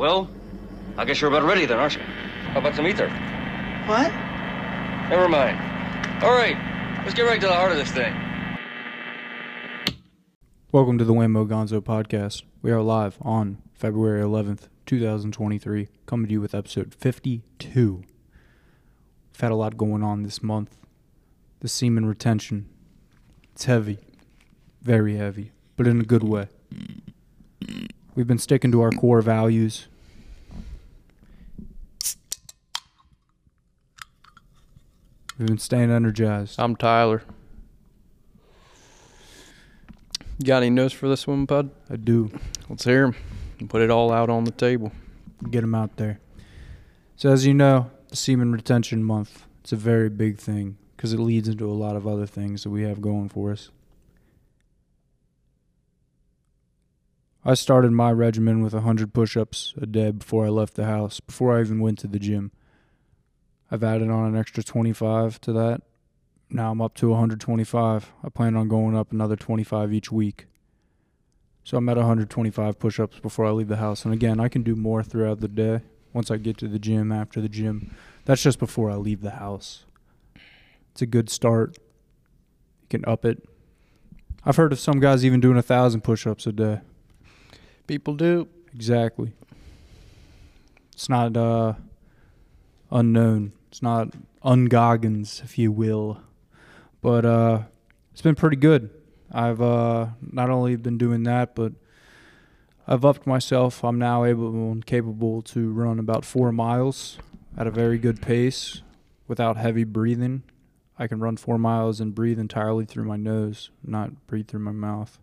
Well, I guess you're about ready then, aren't you? How about some ether? What? Never mind. All right, let's get right to the heart of this thing. Welcome to the Whammo Gonzo podcast. We are live on February 11th, 2023, coming to you with episode 52. We've had a lot going on this month. The semen retention, it's heavy, very heavy, but in a good way. We've been sticking to our core values. We've been staying energized. I'm Tyler. You got any notes for this one, bud? I do. Let's hear 'em and put it all out on the table. get them out there. So, as you know, the Semen Retention Month, it's a very big thing because it leads into a lot of other things that we have going for us. I started my regimen with 100 push ups a day before I left the house, before I even went to the gym. I've added on an extra 25 to that. Now I'm up to 125. I plan on going up another 25 each week. So I'm at 125 push ups before I leave the house. And again, I can do more throughout the day once I get to the gym, after the gym. That's just before I leave the house. It's a good start. You can up it. I've heard of some guys even doing a thousand push ups a day. People do. Exactly. It's not uh, unknown. It's not ungoggins, if you will. But uh, it's been pretty good. I've uh, not only been doing that, but I've upped myself. I'm now able and capable to run about four miles at a very good pace without heavy breathing. I can run four miles and breathe entirely through my nose, not breathe through my mouth.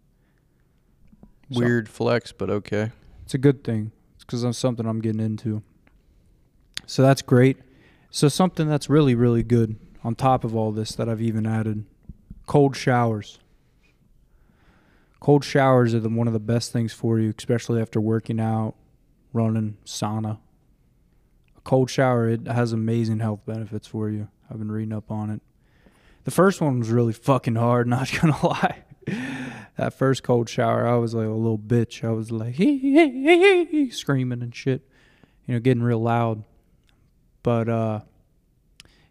So- Weird flex, but okay. it's a good thing. It's because I'm something I'm getting into. So that's great. So something that's really, really good on top of all this that I've even added cold showers. Cold showers are the, one of the best things for you, especially after working out, running, sauna. A cold shower, it has amazing health benefits for you. I've been reading up on it. The first one was really fucking hard, not gonna lie. that first cold shower, I was like a little bitch. I was like screaming and shit, you know, getting real loud. But uh,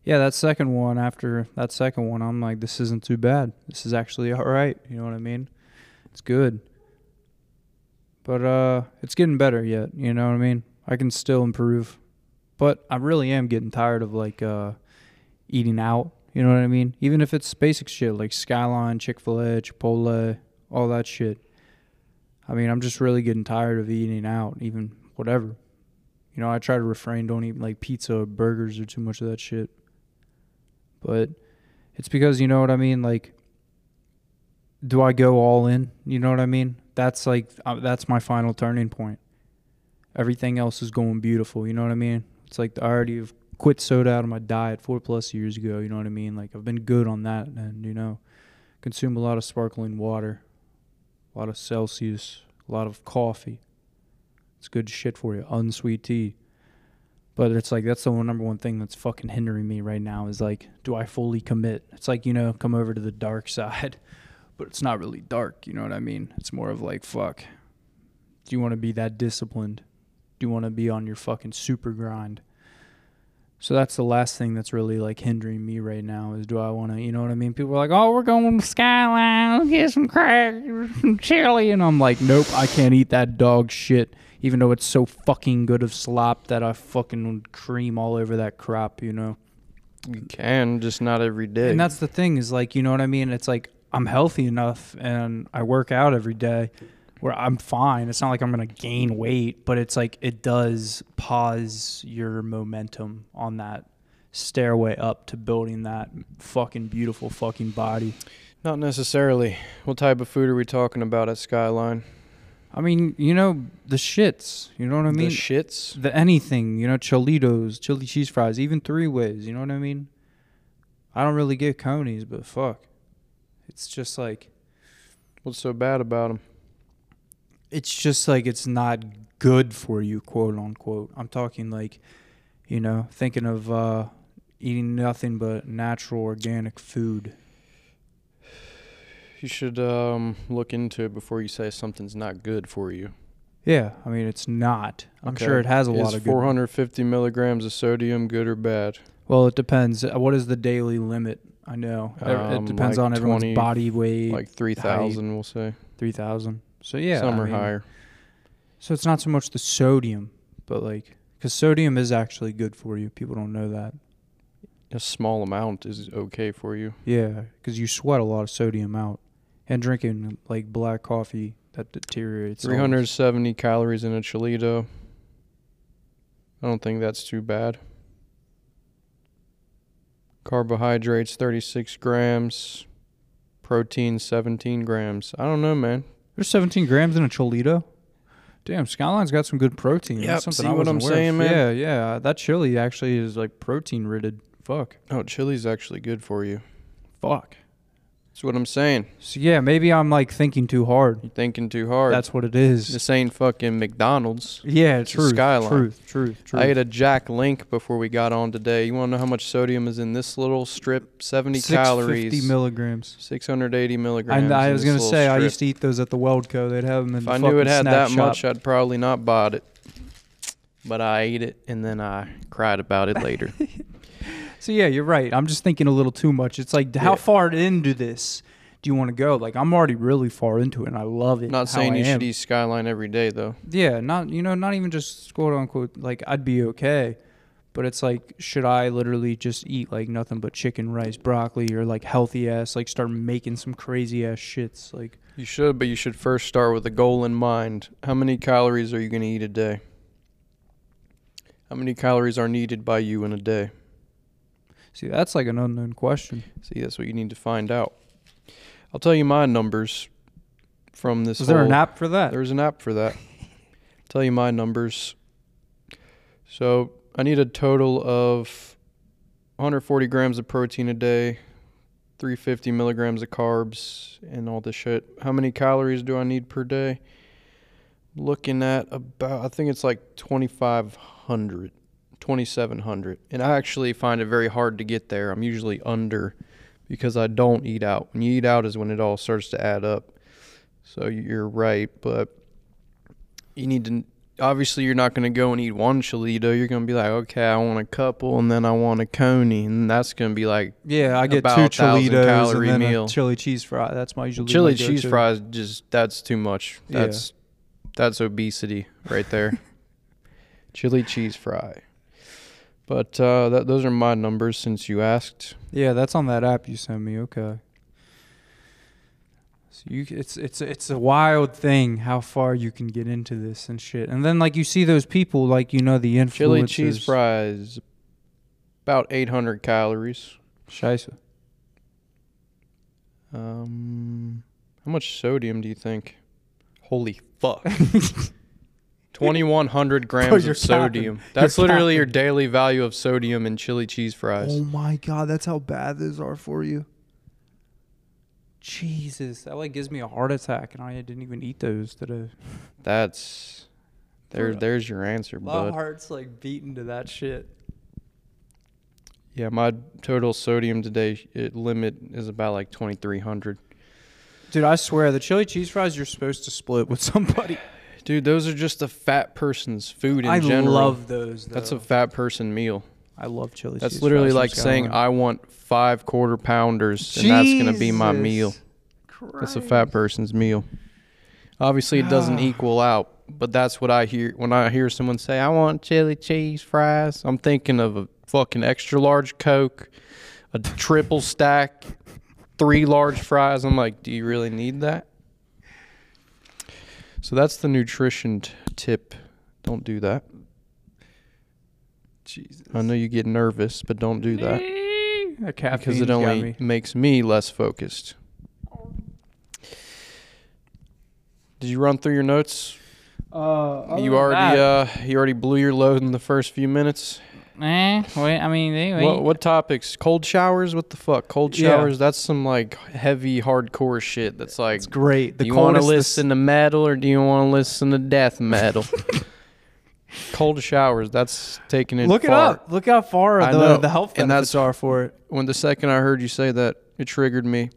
yeah, that second one, after that second one, I'm like, this isn't too bad. This is actually all right. You know what I mean? It's good. But uh, it's getting better yet. You know what I mean? I can still improve. But I really am getting tired of like uh, eating out. You know what I mean? Even if it's basic shit like Skyline, Chick fil A, Chipotle, all that shit. I mean, I'm just really getting tired of eating out, even whatever. You know, I try to refrain, don't eat like pizza or burgers or too much of that shit. But it's because, you know what I mean? Like, do I go all in? You know what I mean? That's like, uh, that's my final turning point. Everything else is going beautiful. You know what I mean? It's like I already have quit soda out of my diet four plus years ago. You know what I mean? Like, I've been good on that. And, you know, consume a lot of sparkling water, a lot of Celsius, a lot of coffee. It's good shit for you. Unsweet tea. But it's like that's the number one thing that's fucking hindering me right now is like, do I fully commit? It's like, you know, come over to the dark side. But it's not really dark, you know what I mean? It's more of like, fuck. Do you want to be that disciplined? Do you want to be on your fucking super grind? So that's the last thing that's really like hindering me right now is do I want to, you know what I mean? People are like, oh, we're going to Skyline, let's get some crack, some chili. And I'm like, nope, I can't eat that dog shit, even though it's so fucking good of slop that I fucking cream all over that crap, you know? You can, just not every day. And that's the thing is like, you know what I mean? It's like I'm healthy enough and I work out every day where I'm fine. It's not like I'm going to gain weight, but it's like it does pause your momentum on that stairway up to building that fucking beautiful fucking body. not necessarily. What type of food are we talking about at Skyline? I mean, you know, the shits, you know what I mean? the shits. the anything, you know, Chilitos, chili cheese fries, even three ways, you know what I mean? I don't really get conies, but fuck. It's just like What's so bad about them? It's just like it's not good for you, quote unquote. I'm talking like, you know, thinking of uh, eating nothing but natural organic food. You should um, look into it before you say something's not good for you. Yeah, I mean it's not. I'm Okay. sure it has a Is lot of good. 450 milligrams of sodium good or bad? Well, it depends. Uh, What is the daily limit? I know Um, it depends like on everyone's 20, body weight. Like 3,000, we'll say. three thousand. So yeah, Some I are mean, higher. So it's not so much the sodium, but like because sodium is actually good for you. People don't know that. A small amount is okay for you. Yeah, because you sweat a lot of sodium out, and drinking like black coffee that deteriorates. 370 calories in a Chilito. I don't think that's too bad. Carbohydrates 36 grams. Protein 17 grams. I don't know, man. There's 17 grams in a Chilito. Damn, Skyline's got some good protein. Yep, That's something see I what I'm wasn't aware of. saying, man? Yeah, yeah. Uh, that chili actually is like protein ridden. Fuck. Oh, chili's actually good for you. Fuck. That's what I'm saying. So yeah, maybe I'm like thinking too hard. You're thinking too hard. That's what it is. this ain't fucking McDonald's. yeah, it's truth, Skyline. truth, truth, truth. I ate a Jack Link before we got on today. You want to know how much sodium is in this little strip? 70 calories. 650 milligrams. 680 I, milligrams. I in was gonna say I used to eat those at the Weldco. They'd have them in If the I knew it had that shop. much, I'd probably not bought it. But I ate it and then I cried about it later. So yeah, you're right. I'm just thinking a little too much. It's like how Yeah. far into this do you want to go? Like I'm already really far into it, and I love it. not saying I you am. should eat Skyline every day though. Yeah, not you know, not even just quote unquote like I'd be okay, but it's like should I literally just eat like nothing but chicken, rice, broccoli, or like healthy ass like start making some crazy ass shits like You should, but you should first start with a goal in mind. How many calories are you going to eat a day? How many calories are needed by you in a day? See that's like an unknown question. See, that's what you need to find out. I'll tell you my numbers from this. Is there an app for that? There's an app for that. tell you my numbers. So I need a total of 140 grams of protein a day, 350 milligrams of carbs, and all this shit. How many calories do I need per day? Looking at about, I think it's like 2,500, 2,700. And I actually find it very hard to get there. I'm usually under because I don't eat out. When you eat out is when it all starts to add up. So you're right, but you need to. Obviously, you're not going to go and eat one Chilito. You're going to be like, okay, I want a couple, and then I want a coney, and that's going to be like Yeah, I get two 1,000 Chilitos calorie and then meal. a chili cheese fry. That's my usually chili cheese go-to. fries. Just that's too much. Yeah. That's that's obesity right there. chili cheese fry. But uh, that, those are my numbers since you asked. Yeah, that's on that app you sent me. Okay. So you, it's it's it's a wild thing how far you can get into this and shit. And then like you see those people like you know the influencers. Chili cheese fries, about 800 calories. Scheisse. Um, how much sodium do you think? Holy fuck. 2100 grams you're of sodium. capping. That's You're literally your daily value of sodium in chili cheese fries. Oh my god, that's how bad those are for you. Jesus, that like gives me a heart attack, and I didn't even eat those today. That's there. There's your answer, My bud. heart's like beating to that shit. Yeah, my total sodium today it limit is about like 2300. Dude, I swear the chili cheese fries you're supposed to split with somebody. Dude, those are just a fat person's food in general. I general. love those. That's a fat person meal. I love chili That's cheese literally fries from like saying Skyline. I want five quarter pounders, and that's gonna be my meal. Jesus That's a fat person's meal. Obviously, it doesn't Ah. equal out, but that's what I hear when I hear someone say, "I want chili cheese fries." I'm thinking of a fucking extra large Coke, a triple stack, three large fries. I'm like, do you really need that? So that's the nutrition t- tip. Don't do that. Jesus. I know you get nervous, but don't do that That because it only me. makes me less focused. Did you run through your notes? Uh, you already uh you already blew your load in the first few minutes. Eh, wait, I mean, they, What what topics? Cold showers? What the fuck? Cold Yeah. showers? That's some like heavy hardcore shit. That's like it's great. The do you want to listen to metal or do you want to listen to death metal? Cold showers. That's taking it. Look it up. Look how far the, the health and benefits that's- are for it. When the second I heard you say that, it triggered me.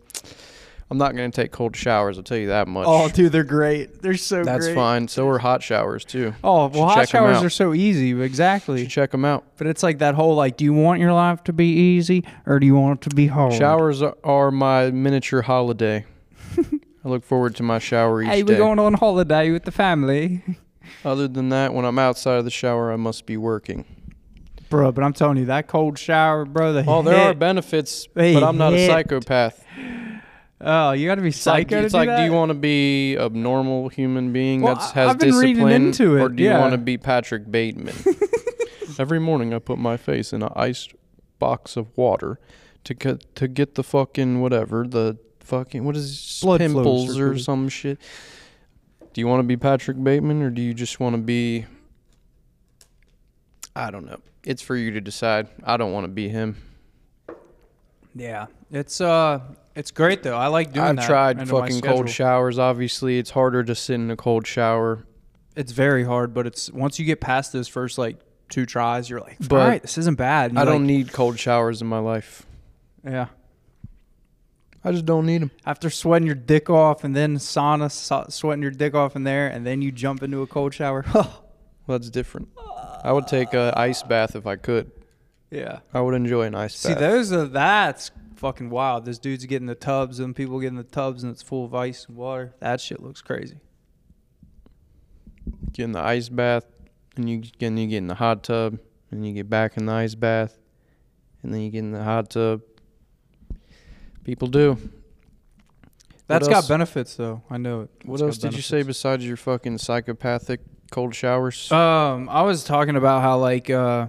I'm not gonna take cold showers. I'll tell you that much. Oh, dude, they're great. They're so That's great. fine. So are hot showers too. Oh, well, hot showers are so easy. Exactly. Check them out. But it's like that whole like, do you want your life to be easy or do you want it to be hard? Showers are- my miniature holiday. I look forward to my shower each Hey, day. we're going on holiday with the family, Other than that, when I'm outside of the shower, I must be working. bro. But I'm telling you, that cold shower, bro. The Oh, there are benefits, They but I'm not a psychopath. Oh, you got to be It's like, psycho. it's to like do do you want to be a normal human being Well, that has I've been reading discipline, into it, or do you want to be Patrick Bateman? Every morning, I put my face in an iced box of water to get to get the fucking whatever the fucking what is Blood pimples or circulating. some shit. Do you want to be Patrick Bateman or do you just want to be? I don't know. It's for you to decide. I don't want to be him. Yeah, it's uh, it's great though. I like doing I've tried fucking cold showers. Obviously, it's harder to sit in a cold shower. It's very hard, but it's once you get past those first like two tries, you're like, But all right, this isn't bad. And I don't like, need cold showers in my life. Yeah. I just don't need them. After sweating your dick off and then sauna, so- sweating your dick off in there, and then you jump into a cold shower. Well, that's different. I would take an ice bath if I could. Yeah. I would enjoy an ice bath. See, bath. those are that's fucking wild. This dude's getting the tubs and people getting the tubs and it's full of ice and water. That shit looks crazy. get in the ice bath, and you then you get in the hot tub, and you get back in the ice bath, and then you get in the hot tub. People do. That's got else? benefits though. I know it. What It's else did you say benefits. besides your fucking psychopathic cold showers? Um, I was talking about how like uh,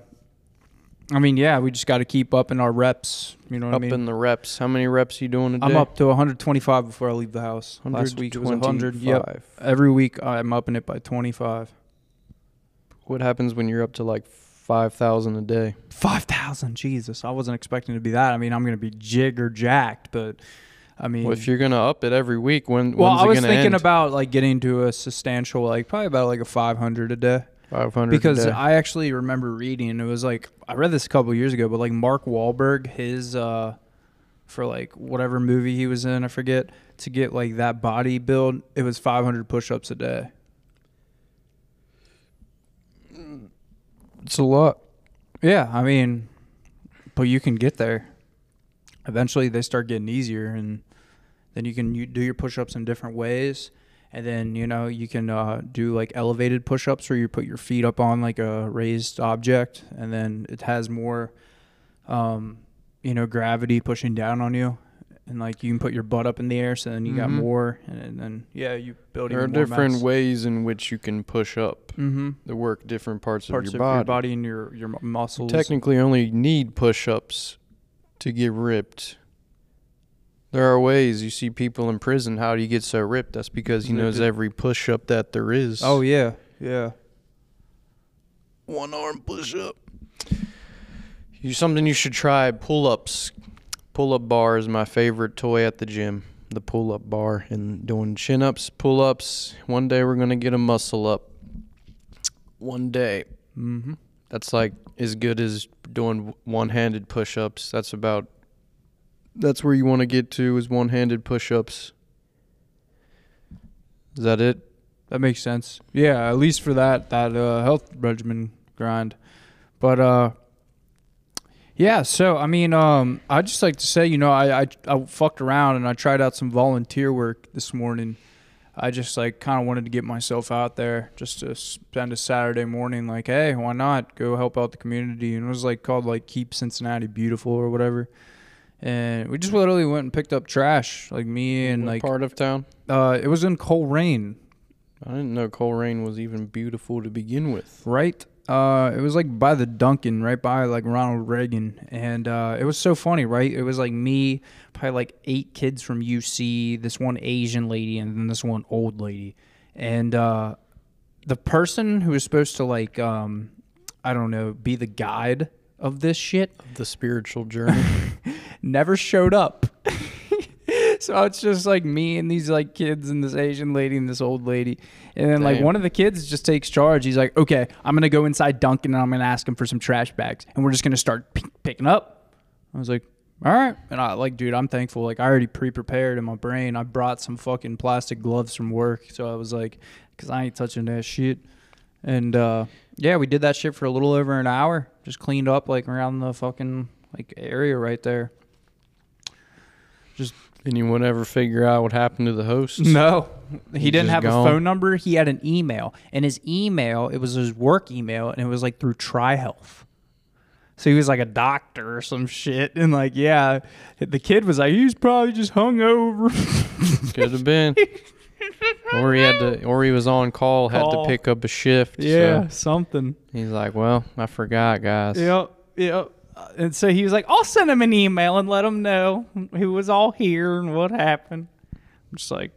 I mean, yeah, we just got to keep up in our reps. You know what up I mean? in the reps. How many reps are you doing a day? I'm up to 125 before I leave the house. Last week it was 100. Yep. Every week I'm upping it by 25. What happens when you're up to like five thousand a day? 5,000. Jesus, I wasn't expecting to be that. I mean, I'm gonna be jigger jacked, but I mean, Well, if you're gonna up it every week, when well, I was thinking end? about like getting to a substantial, like probably about like a 500 a day. Five hundred because a day. I actually remember reading it was like I read this a couple years ago, but like Mark Wahlberg, his uh for like whatever movie he was in, I forget, to get like that body build, it was 500 push-ups a day. it's a lot. Yeah, I mean, but you can get there. Eventually, they start getting easier, and then you can you do your push-ups in different ways, and then you know you can uh, do like elevated push-ups where you put your feet up on like a raised object, and then it has more, um, you know, gravity pushing down on you, and like you can put your butt up in the air, so then you got Mhm. more, and, then yeah, you build There are more different mass. ways in which you can push up Mm-hmm. that work different parts, Parts of of your body. your body and your your mu- You muscles. technically only need push-ups to get ripped. There are ways you see people in prison. How do you get so ripped? That's because he knows every push-up that there is. Oh yeah, yeah. one arm push-up. You something you should try. Pull-ups. Pull-up bar is my favorite toy at the gym. The pull-up bar and doing chin-ups, pull-ups. One day we're gonna get a muscle up. One day. Mm-hmm. That's like as good as doing one-handed push-ups. That's about that's where you want to get to is one-handed push-ups. Is that it? That makes sense. Yeah, at least for that that uh, health regimen grind. But uh, yeah. So I mean, um, I just like to say, you know, I, I I fucked around and I tried out some volunteer work this morning. I just like kind of wanted to get myself out there just to spend a Saturday morning. Like, hey, why not go help out the community? And it was like called like Keep Cincinnati Beautiful or whatever. And we just literally went and picked up trash, like me and What like part of town? uh, it was in Colerain, I didn't know Colerain was even beautiful to begin with. right? Uh, it was like by the Dunkin, right by like Ronald Reagan, and uh, it was so funny, right? It was like me, probably like eight kids from UC, this one Asian lady, and then this one old lady, and uh, the person who was supposed to like, um, I don't know, be the guide of this shit The spiritual journey. never showed up. so it's just like me and these like kids and this Asian lady and this old lady. And then like Damn. one of the kids just takes charge. He's like, "Okay, I'm going to go inside Dunkin and I'm going to ask him for some trash bags and we're just going to start p- picking up." I was like, All right. And I like, dude, I'm thankful. Like, I already pre prepared in my brain. I brought some fucking plastic gloves from work. So I was like, because I ain't touching that shit. And uh, yeah, we did that shit for a little over an hour. Just cleaned up like around the fucking like area right there. Just Anyone ever figure out what happened to the host? No, he He's didn't have gone? a phone number. He had an email, and his email it was his work email, and it was like through TriHealth. So he was like a doctor or some shit, and like yeah, the kid was like he's probably just hungover. Could have been. or he had to, or he was on call, had Call. to pick up a shift. yeah, so something. he's like, well, I forgot, guys. Yep, yep. And so he was like, I'll send him an email and let him know who was all here and what happened. I'm just like,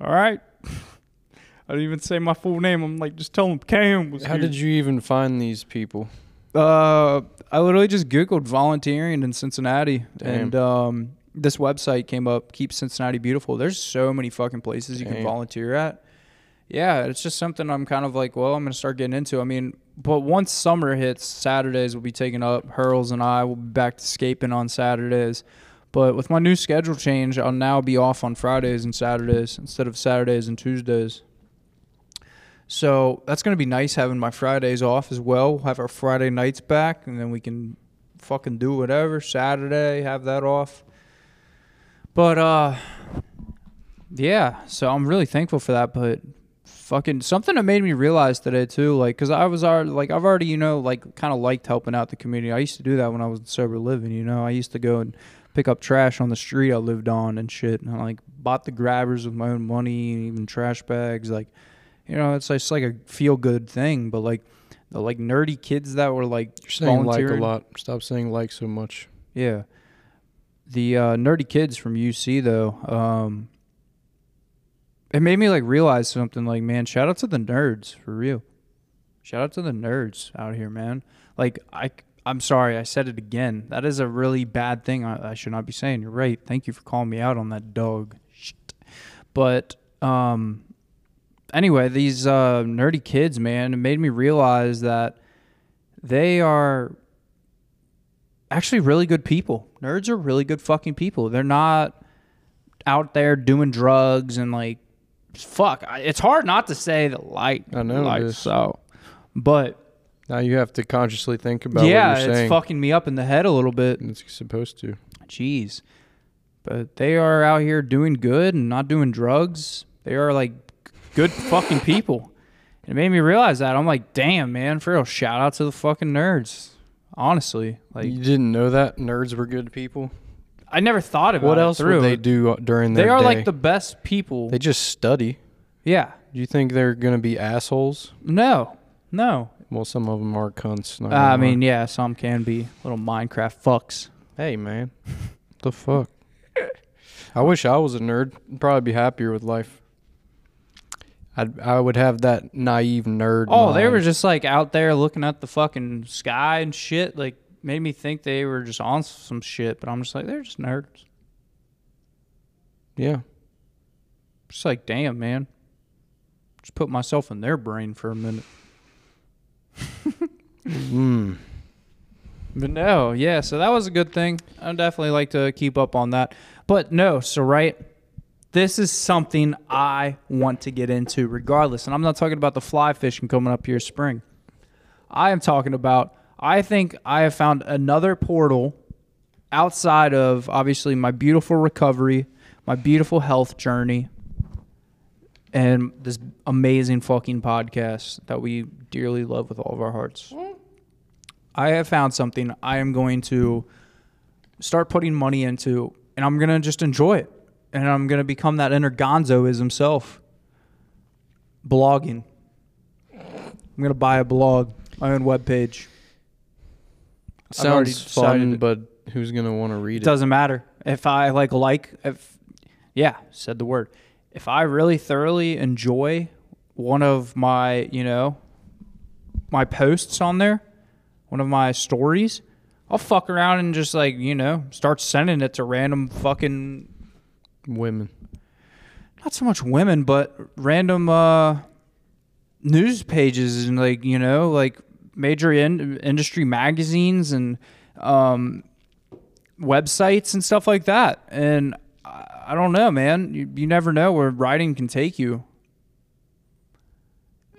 all right. I didn't even say my full name. I'm like, just tell him Cam was How here. did you even find these people? Uh, I literally just Googled volunteering in Cincinnati, Damn. and um, this website came up. Keep Cincinnati Beautiful. There's so many fucking places you can volunteer at. Yeah, it's just something I'm kind of like, well, I'm gonna start getting into. I mean, but once summer hits, Saturdays will be taken up. Hurls and I will be back to scaping on Saturdays. But with my new schedule change, I'll now be off on Fridays and Saturdays instead of Saturdays and Tuesdays. So that's gonna be nice having my Fridays off as well. We'll have our Friday nights back, and then we can fucking do whatever. Saturday, have that off. But uh, yeah. So I'm really thankful for that. But fucking something that made me realize today too, like, cause I was already like I've already you know like kind of liked helping out the community. I used to do that when I was sober living. You know, I used to go and pick up trash on the street I lived on and shit, and I like bought the grabbers with my own money, and even trash bags, like you know, it's just like a feel good thing. But like the like nerdy kids that were like You're saying like a lot. Stop saying like so much. Yeah. The uh, nerdy kids from UC though, um, it made me like realize something. Like, man, shout out to the nerds for real. Shout out to the nerds out here, man. Like, I, I'm sorry, I said it again. That is a really bad thing. I, I should not be saying. You're right. Thank you for calling me out on that dog. Shit. But um, anyway, these uh, nerdy kids, man, it made me realize that they are actually really good people. Nerds are really good fucking people. They're not out there doing drugs and like fuck. I- It's hard not to say that like I know like so, but Now you have to consciously think about yeah, what you're it's saying. fucking me up in the head a little bit. It's supposed to. Jeez, but they are out here doing good and not doing drugs. They are like good fucking people. It made me realize that. I'm like, damn, man, for real. Shout out to the fucking nerds. Honestly, like you didn't know that nerds were good people. I never thought about What it else through. would they do uh, during their They are day? like the best people. They just study. yeah. Do you think they're gonna be assholes? No. No. Well, some of them are cunts. Uh, I mean, yeah, some can be little Minecraft fucks. hey man, the fuck. I wish I was a nerd. I'd probably be happier with life. I'd, I would have that naive nerd. Oh, they were just like out there looking at the fucking sky and shit. Like made me think they were just on some shit. But I'm just like, they're just nerds. yeah. Just like, damn, man. Just put myself in their brain for a minute. Mm. But no, yeah, so that was a good thing. I definitely like to keep up on that. But no, so right, this is something I want to get into regardless. And I'm not talking about the fly fishing coming up here spring. I am talking about I think I have found another portal outside of obviously my beautiful recovery, my beautiful health journey, and this amazing fucking podcast that we dearly love with all of our hearts. I have found something I am going to start putting money into, and I'm gonna just enjoy it, and I'm gonna become that inner Gonzo is himself. Blogging. I'm gonna buy a blog, my own webpage. Sounds fun, but who's gonna want to read It it? doesn't matter if I like like if yeah said the word. If I really thoroughly enjoy one of my you know my posts on there, one of my stories, I'll fuck around and just like you know start sending it to random fucking Women. not so much women but random uh news pages and like you know like major in- industry magazines and um websites and stuff like that. And I, I don't know, man. You, you never know where writing can take you.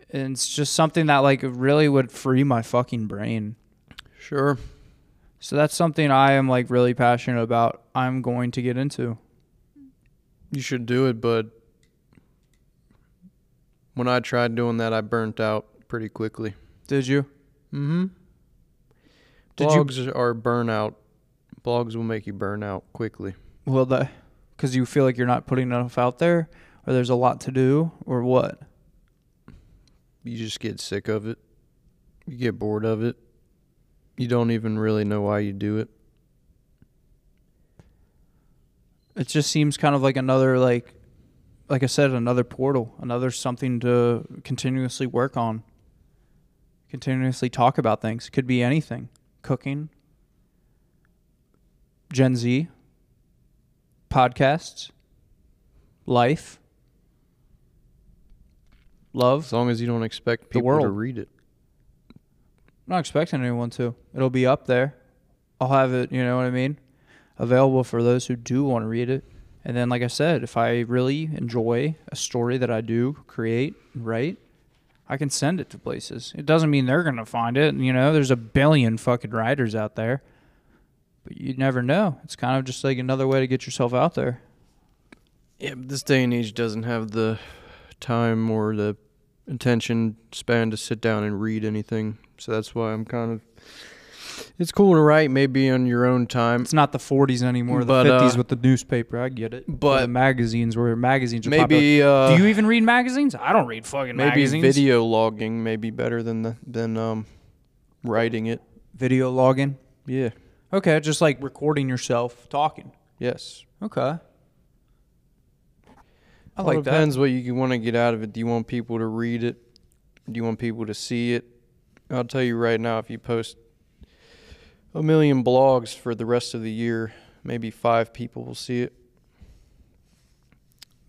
And it's just something that like really would free my fucking brain. Sure. So that's something I am like really passionate about. I'm going to get into. You should do it, but when I tried doing that, I burnt out pretty quickly. Did you? Mm-hmm. Did you- Blogs are burnout. Blogs will make you burn out quickly. Well, that because you feel like you're not putting enough out there, or there's a lot to do, or what? You just get sick of it. You get bored of it. You don't even really know why you do it. It just seems kind of like another like, like I said, another portal, another something to continuously work on. Continuously talk about things. Could be anything. Cooking. Gen Z. Podcasts. Life. Love. As long as you don't expect people to read it. I'm not expecting anyone to. It'll be up there. I'll have it, you know what I mean? Available for those who do want to read it. And then, like I said, if I really enjoy a story that I do create and write, I can send it to places. It doesn't mean they're going to find it. You know, there's a billion fucking writers out there. But you never know. It's kind of just like another way to get yourself out there. Yeah, but this day and age doesn't have the time or the attention span to sit down and read anything. So that's why I'm kind of. It's cool to write maybe on your own time. It's not the 40s anymore, the 50s uh, with the newspaper. I get it. Or but- the magazines where magazines are maybe. uh, Do you even read magazines? I don't read fucking maybe magazines. Maybe video logging may be better than the, than um writing it. Video logging. Yeah. Okay, just like recording yourself talking. Yes. Okay. I Well, like it depends what you want to get out of it. Do you want people to read it? Do you want people to see it? I'll tell you right now, if you post a million blogs for the rest of the year, maybe five people will see it.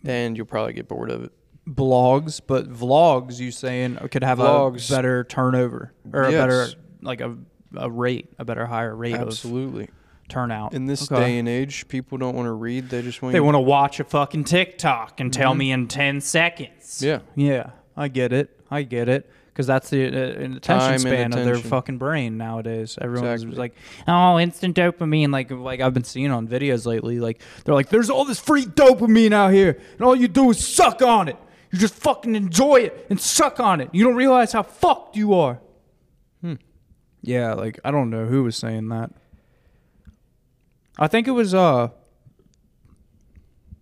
And you'll probably get bored of it. Blogs, but vlogs you saying could have Vlogs. a better turnover or a better like a a rate, a better higher rate Absolutely. of turnout. In this Okay. day and age, people don't want to read. They just want They want to watch a fucking TikTok and tell mm-hmm. me in 10 seconds. Yeah. Yeah, I get it. I get it. Because that's the uh, attention span of their fucking brain nowadays. Everyone's Exactly. like, "Oh, instant dopamine!" Like, like I've been seeing on videos lately. Like, they're like, "There's all this free dopamine out here, and all you do is suck on it. You just fucking enjoy it and suck on it. You don't realize how fucked you are." Hmm. Yeah, like I don't know who was saying that. I think it was uh.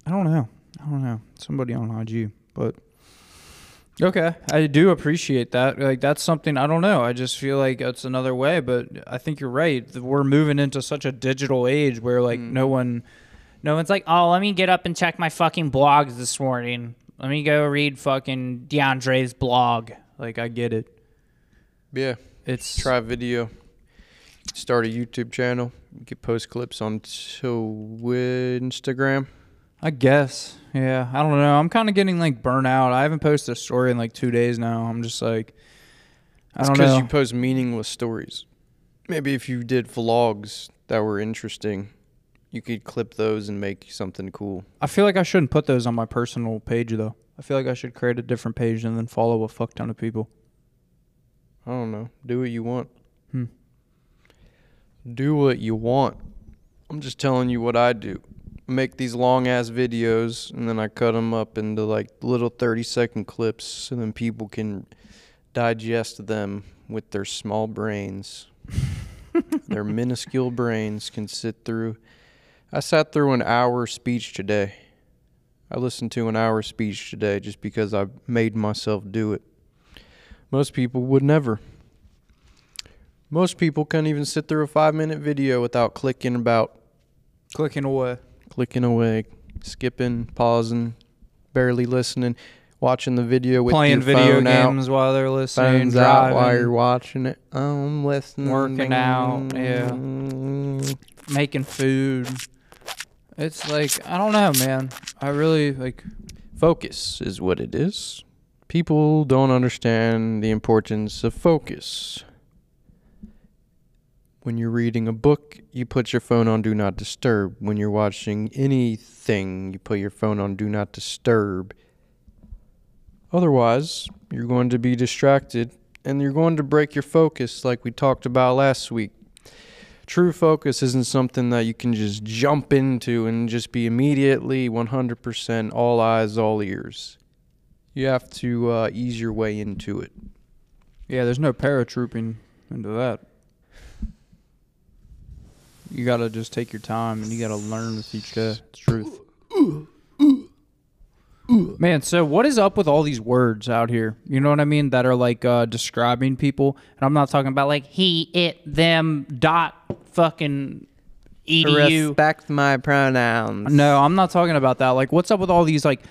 I don't know. I don't know. Somebody on IG, but okay, I do appreciate that. Like that's something I don't know. I just feel like it's another way, but I think you're right. We're moving into such a digital age where like mm. no one, no one's like, oh, let me get up and check my fucking blogs this morning. Let me go read fucking DeAndre's blog. Like I get it. Yeah. It's Try video. Start a YouTube channel. You can post clips on to Instagram. I guess. Yeah. I don't know. I'm kind of getting like burnt out. I haven't posted a story in like two days now. I'm just like, I It's don't because know. you post meaningless stories. Maybe if you did vlogs that were interesting, you could clip those and make something cool. I feel like I shouldn't put those on my personal page though. I feel like I should create a different page and then follow a fuck ton of people. I don't know. Do what you want. Hmm. Do what you want. I'm just telling you what I do. Make these long ass videos and then I cut them up into like little 30 second clips so then people can digest them with their small brains. their minuscule brains can sit through. I sat through an hour speech today. I listened to an hour speech today just because I made myself do it. Most people would never. Most people can't even sit through a five minute video without clicking about, Clicking away. Clicking away, skipping, pausing, barely listening, watching the video with Playing your video phone out, games while they're listening, phones out while you're watching it. I'm listening, Working out, yeah. making food. It's like I don't know, man. I really like Focus is what it is. People don't understand the importance of focus. When you're reading a book, you put your phone on do not disturb. When you're watching anything, you put your phone on do not disturb. Otherwise, you're going to be distracted and you're going to break your focus like we talked about last week. True focus isn't something that you can just jump into and just be immediately 100% all eyes, all ears. You have to uh, ease your way into it. Yeah, there's no paratrooping into that. You gotta just take your time and you gotta learn with each day. It's truth. Man, so what is up with all these words out here? You know what I mean? That are like uh, describing people. And I'm not talking about like he, it, them, dot, fucking edu. Respect my pronouns. No, I'm not talking about that. Like, what's up with all these? Like,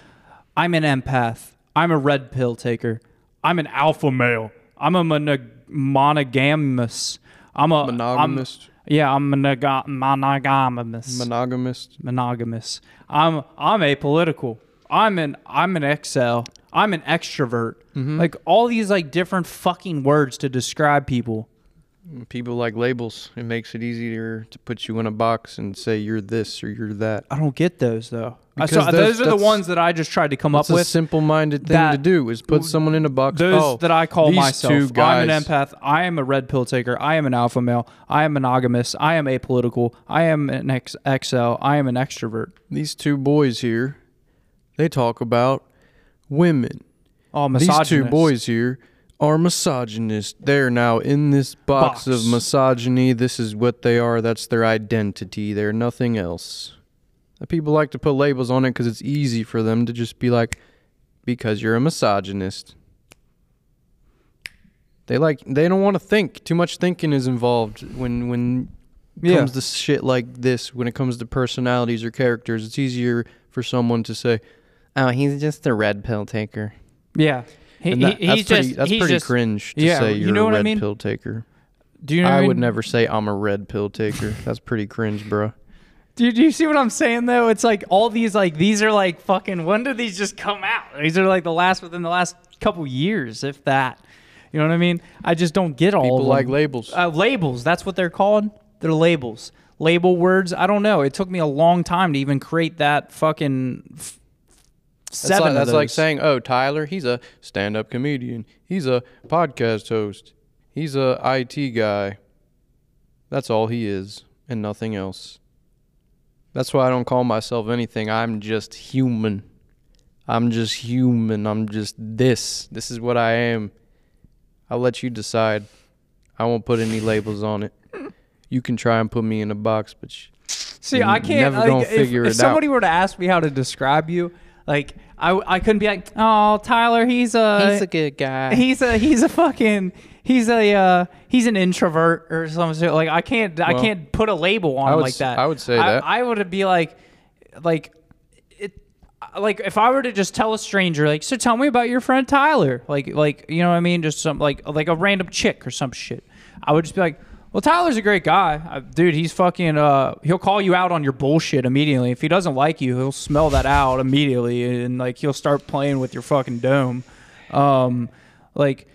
I'm an empath. I'm a red pill taker. I'm an alpha male. I'm a monog- monogamous. I'm a Monogamist. Yeah, I'm monog- monogamous. Monogamist. monogamous. I'm I'm apolitical. I'm an I'm an XL. I'm an extrovert. Mm-hmm. Like all these like different fucking words to describe people. People like labels. It makes it easier to put you in a box and say you're this or you're that. I don't get those though. I Because saw, those- those, are the ones that I just tried to come up with. simple-minded thing to do is put someone in a box. Those oh, that I call myself. I'm an empath. I am a red pill taker. I am an alpha male. I am monogamous. I am apolitical. I am an X- XL. I am an extrovert. These two boys here, they talk about women. Oh, These two boys here are misogynist. They're now in this box, Box. of misogyny. This is what they are. That's their identity. They're nothing else. People like to put labels on it because it's easy for them to just be like, because you're a misogynist. They like they don't want to think. Too much thinking is involved when when Yeah. comes to shit like this. When it comes to personalities or characters, it's easier for someone to say, "Oh, he's just a red pill taker." Yeah. He, And that- he- that's he's pretty, just that's he's pretty just, cringe to yeah, say you you're know a what I red mean? pill taker. Do you know what I I would mean? never say I'm a red pill taker. that's pretty cringe, bro. Do, do you see what I'm saying though? It's like all these like these are like fucking when did these just come out? These are like the last within the last couple years, if that. You know what I mean? I just don't get all People of them. like labels. uh, labels. That's what they're called. They're labels. Label words. I don't know. It took me a long time to even create that fucking f- that's seven. like, of that's like saying, "Oh, Tyler, he's a stand-up comedian. He's a podcast host. He's a IT guy." That's all he is, and nothing else. That's why I don't call myself anything. I'm just human. I'm just human. I'm just this. This is what I am. I'll let you decide. I won't put any labels on it. You can try and put me in a box, but See, I can't. never like, gonna if, figure if it somebody were to ask me how to describe you, like I, I couldn't be like, oh, Tyler, he's a he's a good guy. he's a he's a fucking he's a uh, he's an introvert or something. Like I can't I can't put a label on I him would like that. I would say I, that. I would be like like it like if I were to just tell a stranger like so tell me about your friend Tyler like like you know what I mean just some like like a random chick or some shit. I would just be like. Well, Tyler's a great guy, dude. He's fucking. Uh, he'll call you out on your bullshit immediately. If he doesn't like you, he'll smell that out immediately, and like he'll start playing with your fucking dome. Um, like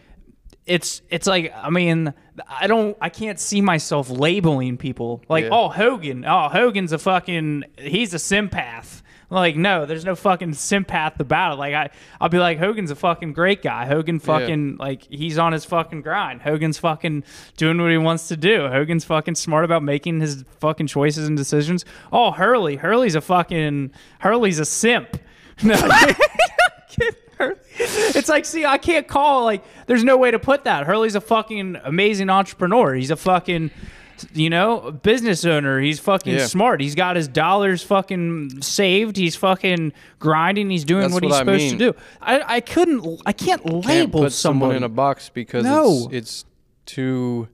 it's it's like I mean I don't I can't see myself labeling people like Yeah. oh Hogan oh Hogan's a fucking he's a sympath like no there's no fucking sympath about it like I I'll be like Hogan's a fucking great guy. Hogan fucking like he's on his fucking grind. Hogan's fucking doing what he wants to do. Hogan's fucking smart about making his fucking choices and decisions. Oh Hurley. Hurley's a fucking Hurley's a simp. No it's like, see, I can't call like. There's no way to put that. Hurley's a fucking amazing entrepreneur. He's a fucking, you know, business owner. He's fucking Yeah. smart. He's got his dollars fucking saved. He's fucking grinding. He's doing That's what, what he's I supposed mean. to do. I, I couldn't. I can't label can't put someone someone in a box because No. it's, it's too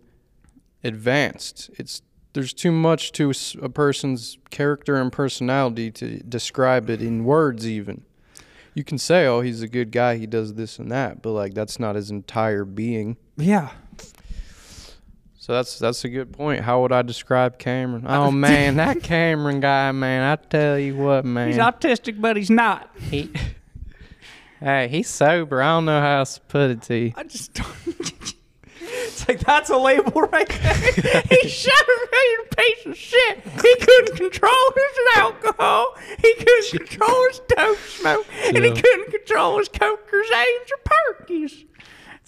advanced. It's there's too much to a person's character and personality to describe it in words even. You can say, "Oh, he's a good guy. He does this and that," but like that's not his entire being. yeah. So that's that's a good point. How would I describe Cameron? Oh man, that Cameron guy, man. I tell you what, man. He's autistic, but he's not. He, hey, he's sober. I don't know how else to put it to you. I just don't. It's like that's a label right there. He's seven piece of shit. He couldn't control his alcohol. He couldn't control his dope smoke, and he couldn't control his cokers, aims, or perkies.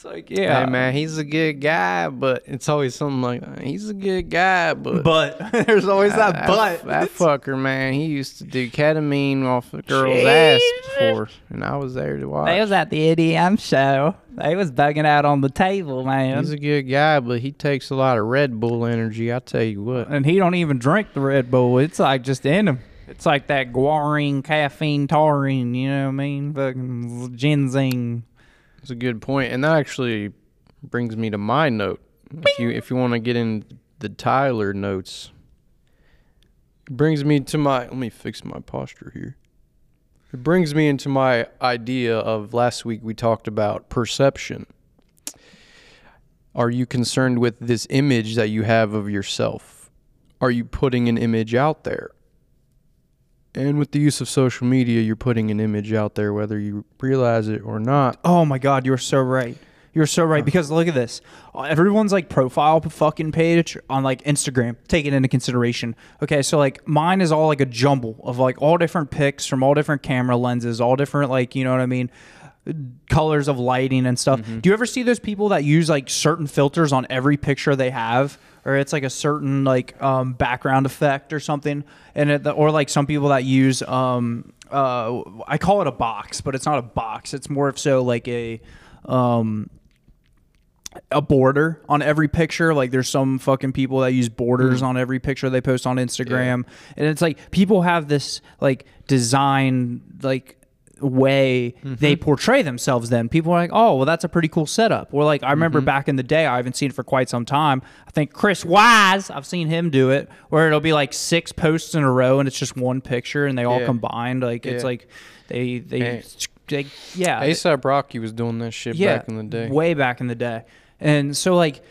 It's like yeah, Hey man, he's a good guy, but it's always something like that. He's a good guy, but But there's always that that, but. that fucker man, he used to do ketamine off a girl's ass Jesus. before, and I was there to watch. They was at the EDM show. They was bugging out on the table, man. He's a good guy, but he takes a lot of Red Bull energy. I tell you what. and he don't even drink the Red Bull. It's like just in him. It's like that guarine, caffeine, taurine. You know what I mean? Fucking ginseng. It's a good point, and that actually brings me to my note. If you if you want to get in the Tyler notes, it brings me to my. Let me fix my posture here. It brings me into my idea of last week we talked about perception. Are you concerned with this image that you have of yourself? Are you putting an image out there? And with the use of social media, you're putting an image out there whether you realize it or not. Oh my god, you're so right. You're so right because look at this. Everyone's like profile fucking page on like Instagram. Take it into consideration. Okay, so like mine is all like a jumble of like all different pics from all different camera lenses, all different like you know what I mean, colors of lighting and stuff. Mm-hmm. Do you ever see those people that use like certain filters on every picture they have? Or it's like a certain like um, background effect or something, and it, or like some people that use um, uh, I call it a box, but it's not a box. It's more of so like a um, a border on every picture. Like there's some fucking people that use borders on every picture they post on Instagram, and it's like people have this like design like way they mm-hmm. portray themselves then people are like oh well that's a pretty cool setup or like i remember mm-hmm. back in the day i haven't seen it for quite some time i think chris wise i've seen him do it where it'll be like six posts in a row and it's just one picture and they all Yeah. combined like it's like they they, Hey. they yeah ASAP Rocky was doing that shit back in the day. Way back in the day. And so like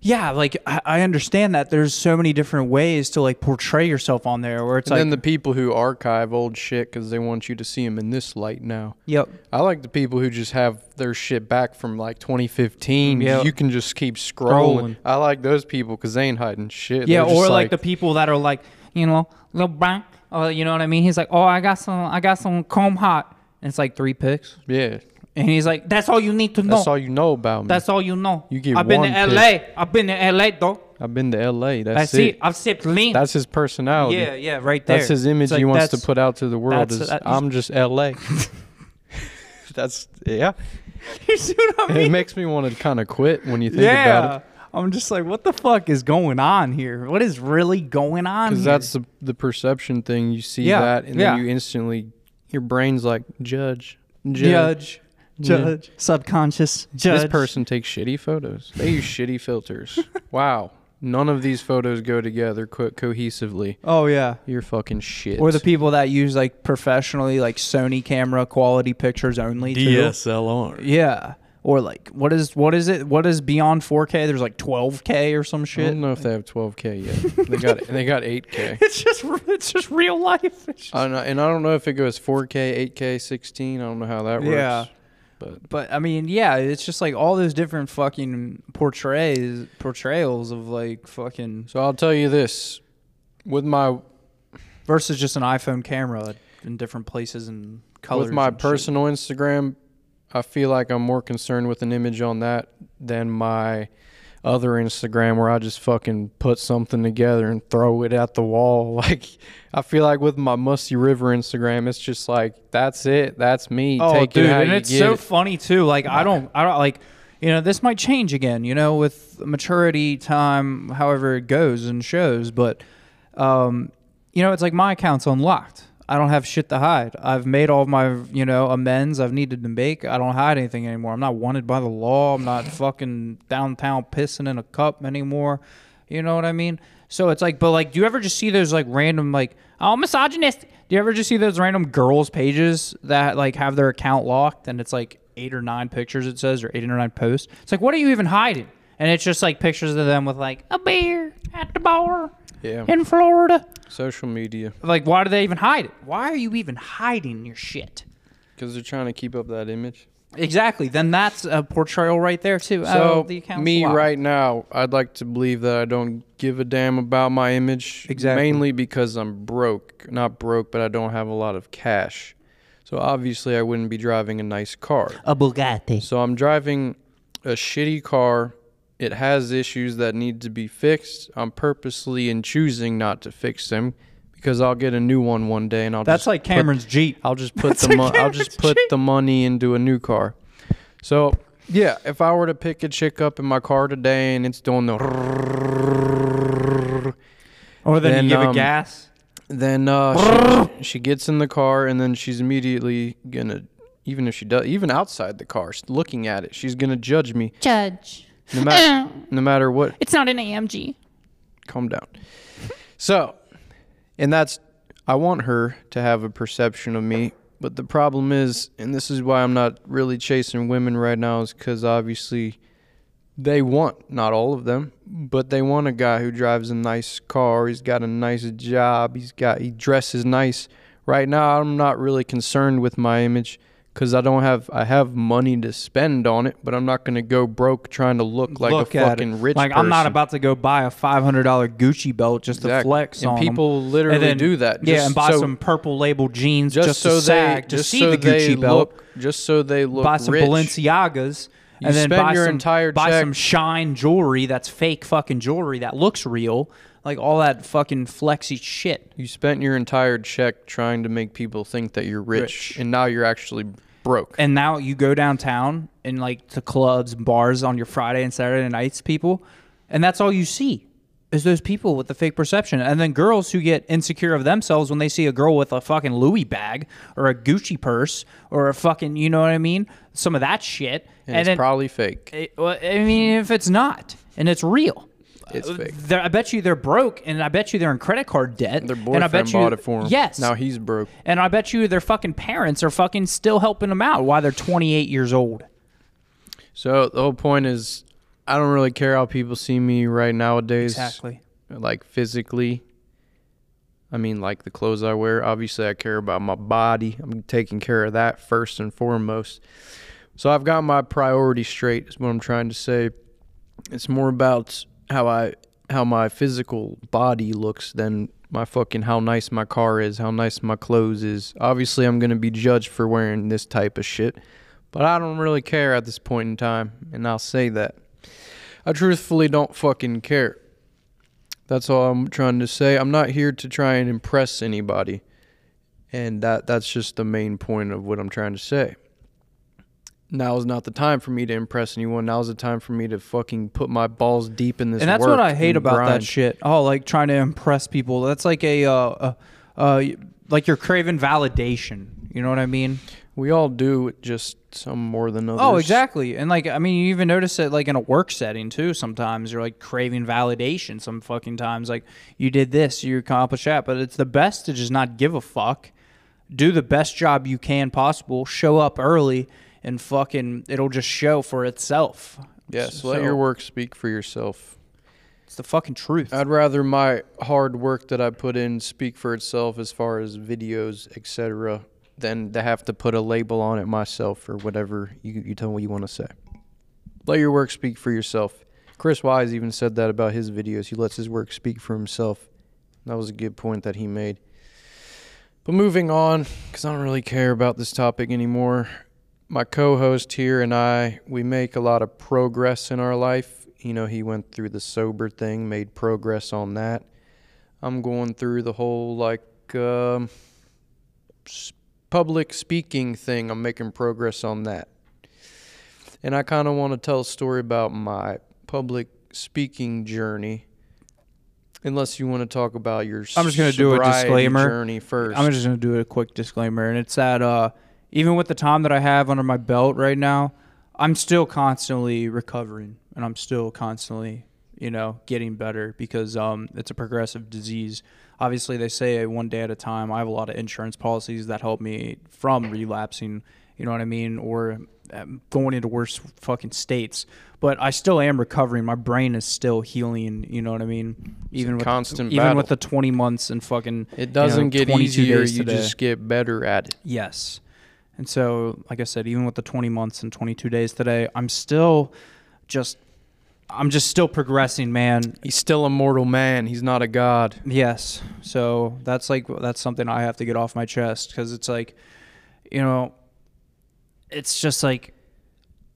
yeah, like I, I understand that there's so many different ways to like portray yourself on there where it's and like then the people who archive old shit because they want you to see them in this light now. Yep. I like the people who just have their shit back from like 2015. Yeah. You can just keep scrolling. Scrolling. I like those people because they ain't hiding shit. Yeah, or like, the people that are like, you know, LeBron, oh, uh, you know what I mean? He's like, "Oh, I got some I got some comb hot." And it's like three pics. yeah. And he's like, "That's all you need to know. That's all you know about me. That's all you know." You get I've been one to. LA. I've been to LA though. I've been to L.A. That's, That's it. it. I've sipped lean. That's his personality. yeah, yeah, right there. That's his image It's like, he wants to that's- put out to the world. that's- Is that- I'm just L.A. That's yeah. You see what I mean? It makes me want to kind of quit when you think about yeah. it. I'm just like, what the fuck is going on here? What is really going on? Because here? that's the the perception thing. You see Yeah, that, and yeah. then you instantly, your brain's like, judge, judge. judge, Yeah. judge, subconscious judge. This person takes shitty photos. They use shitty filters. Wow. None of these photos go together co- cohesively. Oh yeah. You're fucking shit. Or the people that use like professionally like Sony camera quality pictures only. too. DSLR. Yeah. Or like what is what is it? What is beyond 4K? There's like 12K or some shit. I don't know if they have 12k yet. they got they got 8k. It's just it's just real life. It's just- I don't know, and I don't know if it goes 4k, 8k, 16. I don't know how that works. Yeah. But But I mean, yeah, it's just like all those different fucking portrays portrayals of like fucking so I'll tell you this, with my versus just an iPhone camera in different places and colors. with my and shit. personal Instagram, I feel like I'm more concerned with an image on that than my other Instagram where I just fucking put something together and throw it at the wall. Like I feel like with my Musty River Instagram, it's just like that's it, that's me. Oh, Take dude, it and it's so it. funny too. Like I don't, I don't like, you know, this might change again. You know, with maturity, time, however it goes and shows. But, um, you know, it's like my account's unlocked. I don't have shit to hide. I've made all my, you know, amends I've needed to make. I don't hide anything anymore. I'm not wanted by the law. I'm not fucking downtown pissing in a cup anymore. You know what I mean? So it's like, but like, do you ever just see those like random like, oh, misogynist? Do you ever just see those random girls pages that like have their account locked and it's like eight or nine pictures it says or eight or nine posts? It's like, what are you even hiding? And it's just like pictures of them with like a beer at the bar Yeah, in Florida. social media Like, why do they even hide it? Why are you even hiding your shit? because they're trying to keep up that image. Exactly. Then that's a portrayal right there too. So oh, the me right now, I'd like to believe that I don't give a damn about my image. Exactly. Mainly because I'm broke. Not broke, but I don't have a lot of cash. So obviously I wouldn't be driving a nice car. a Bugatti. So I'm driving a shitty car. It has issues that need to be fixed. I'm purposely in choosing not to fix them because I'll get a new one one day and I'll That's just like put- Cameron's Jeep. I'll just put That's the like mo- I'll just put Jeep. the money into a new car. So yeah, if I were to pick a chick up in my car today and it's doing the, Or then, Then, you give it um, gas. then uh, she, she gets in the car and then she's immediately gonna, even if she does, even outside the car, looking at it, she's gonna judge me Judge. No matter eh. no matter what. It's not an AMG. calm down. So, and that's I want her to have a perception of me, but the problem is, and this is why I'm not really chasing women right now, is because obviously they want not all of them, but they want a guy who drives a nice car. He's got a nice job. He's got he dresses nice. Right now, I'm not really concerned with my image because I don't have I have money to spend on it, but I'm not gonna go broke trying to look like Look a fucking it. rich. Like I'm not about to go buy a five hundred dollar Gucci belt just to Exactly. flex And on people literally And then- do that. yeah, and buy so- some purple label jeans just, just, so to they to just see so the they Gucci belt. look just so they look buy some rich. Balenciagas. You and then spend buy your some, entire buy check- some shine jewelry that's fake fucking jewelry that looks real, like all that fucking flexy shit. You spent your entire check trying to make people think that you're rich, Rich. and now you're actually broke. And now you go downtown and like to clubs and bars on your Friday and Saturday nights, people, and that's all you see is those people with the fake perception. And then girls who get insecure of themselves when they see a girl with a fucking Louis bag or a Gucci purse or a fucking, you know what I mean? Some of that shit. and, it's then, probably fake. it- well, I mean, if it's not and it's real. It's fake. I bet you they're broke, and I bet you they're in credit card debt. Their and I bet boyfriend you, bought it for him. Yes. Now he's broke. And I bet you their fucking parents are fucking still helping them out while they're 28 years old. So the whole point is, I don't really care how people see me right nowadays. Exactly. Like physically. I mean, like the clothes I wear. Obviously, I care about my body. I'm taking care of that first and foremost. So I've got my priorities straight. Is what I'm trying to say. It's more about how I how my physical body looks than my fucking how nice my car is, how nice my clothes is. Obviously, I'm gonna be judged for wearing this type of shit, but I don't really care at this point in time, and I'll say that. I truthfully don't fucking care. That's all I'm trying to say. I'm not here to try and impress anybody. And that that's just the main point of what I'm trying to say. Now is not the time for me to impress anyone. Now is the time for me to fucking put my balls deep in this. and that's what I hate about grind. that shit. Oh, like trying to impress people. That's like a, uh, uh, uh, like you're craving validation. You know what I mean? We all do it, just some more than others. Oh, exactly. And like, I mean, you even notice it like in a work setting too. Sometimes you're like craving validation. Some fucking times, like you did this, you accomplished that. But it's the best to just not give a fuck. Do the best job you can possible. Show up early, and fucking it'll just show for itself. Yes, So- let your work speak for yourself. It's the fucking truth. I'd rather my hard work that I put in speak for itself as far as videos, etc., than to have to put a label on it myself or whatever you, you tell me what you want to say. Let your work speak for yourself. Chris Wise even said that about his videos. He lets his work speak for himself. That was a good point that he made. But moving on, because I don't really care about this topic anymore. My co host here and I, we make a lot of progress in our life. You know, he went through the sober thing, made progress on that. I'm going through the whole, like, um, public speaking thing. I'm making progress on that. And I kind of want to tell a story about my public speaking journey. Unless you want to talk about your I'm just gonna do a disclaimer. journey first. I'm just gonna do a quick disclaimer, and it's that uh, even with the time that I have under my belt right now, I'm still constantly recovering, and I'm still constantly, you know, getting better because um, it's a progressive disease. Obviously, they say one day at a time. I have a lot of insurance policies that help me from relapsing. You know what I mean, or um, going into worse fucking states. But I still am recovering. My brain is still healing. You know what I mean? Even with constant even with the 20 months and fucking It doesn't you know, get easier. You today. just get better at it. Yes. And so, like I said, even with the 20 months and 22 days today, I'm still just I'm just still progressing, man. He's still a mortal man. He's not a god. Yes. So that's like that's something I have to get off my chest because it's like, you know, it's just like,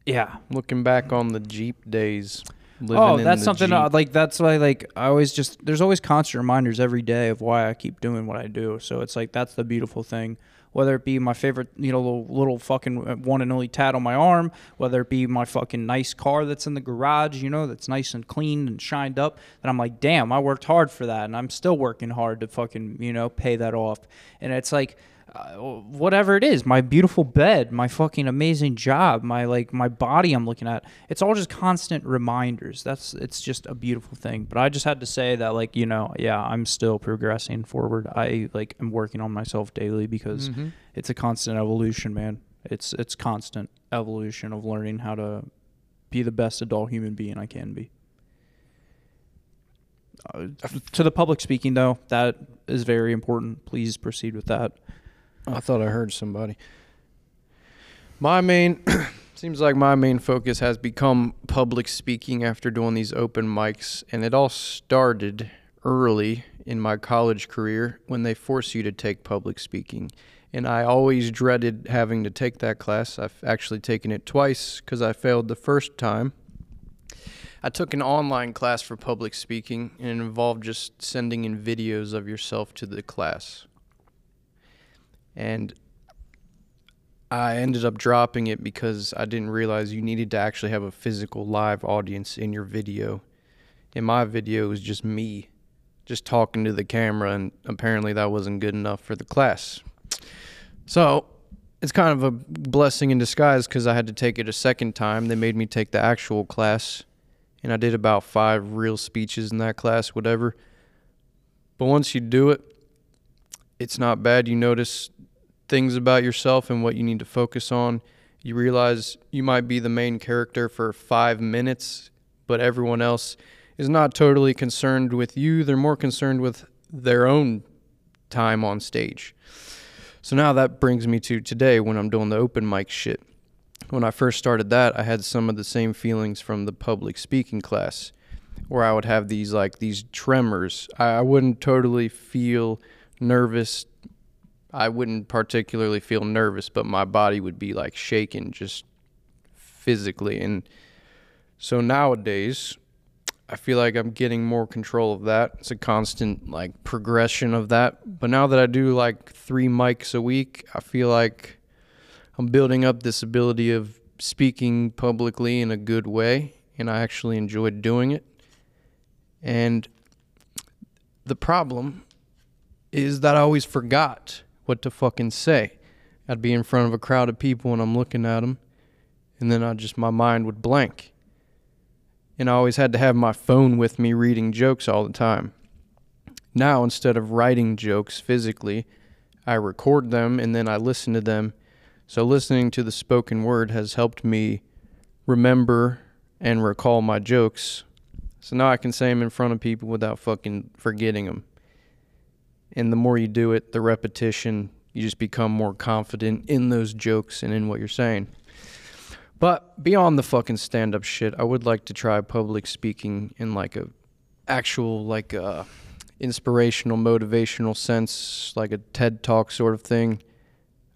yeah. Looking back on the Jeep days. living Oh, that's something Jeep. like that's why like I always just there's always constant reminders every day of why I keep doing what I do. So it's like that's the beautiful thing. Whether it be my favorite, you know, little, little fucking uh, one and only tat on my arm, whether it be my fucking nice car that's in the garage, you know, that's nice and clean and shined up, that I'm like, damn, I worked hard for that, and I'm still working hard to fucking, you know, pay that off. And it's like, uh, whatever it is, my beautiful bed, my fucking amazing job, my like my body I'm looking at, it's all just constant reminders. That's it's just a beautiful thing. But I just had to say that like, you know, yeah, I'm still progressing forward. I like am working on myself daily because Mhm. it's a constant evolution, man. It's it's constant evolution of learning how to be the best adult human being I can be. Uh, to the public speaking though, that is very important. Please proceed with that. I thought I heard somebody. My main seems like my main focus has become public speaking after doing these open mics, and it all started early in my college career when they force you to take public speaking. And I always dreaded having to take that class. I've actually taken it twice because I failed the first time. I took an online class for public speaking, and it involved just sending in videos of yourself to the class and I ended up dropping it because I didn't realize you needed to actually have a physical live audience in your video. In my video, it was just me, just talking to the camera, and apparently that wasn't good enough for the class. So it's kind of a blessing in disguise because I had to take it a second time. They made me take the actual class, and I did about five real speeches in that class, whatever. But once you do it, it's not bad. You notice things about yourself and what you need to focus on. You realize you might be the main character for five minutes, but everyone else is not totally concerned with you. They're more concerned with their own time on stage. So now that brings me to today when I'm doing the open mic shit. When I first started that, I had some of the same feelings from the public speaking class where I would have these like these tremors. I, wouldn't totally feel nervous. I wouldn't particularly feel nervous, but my body would be like shaking just physically. And so nowadays, I feel like I'm getting more control of that. It's a constant like progression of that. But now that I do like three mics a week, I feel like I'm building up this ability of speaking publicly in a good way. And I actually enjoy doing it. And the problem is that I always forgot what to fucking say. I'd be in front of a crowd of people and I'm looking at them, and then I just, my mind would blank. And I always had to have my phone with me reading jokes all the time. Now, instead of writing jokes physically, I record them and then I listen to them. So, listening to the spoken word has helped me remember and recall my jokes. So now I can say them in front of people without fucking forgetting them and the more you do it, the repetition, you just become more confident in those jokes and in what you're saying. But beyond the fucking stand up shit, I would like to try public speaking in like a actual like uh inspirational motivational sense, like a TED Talk sort of thing.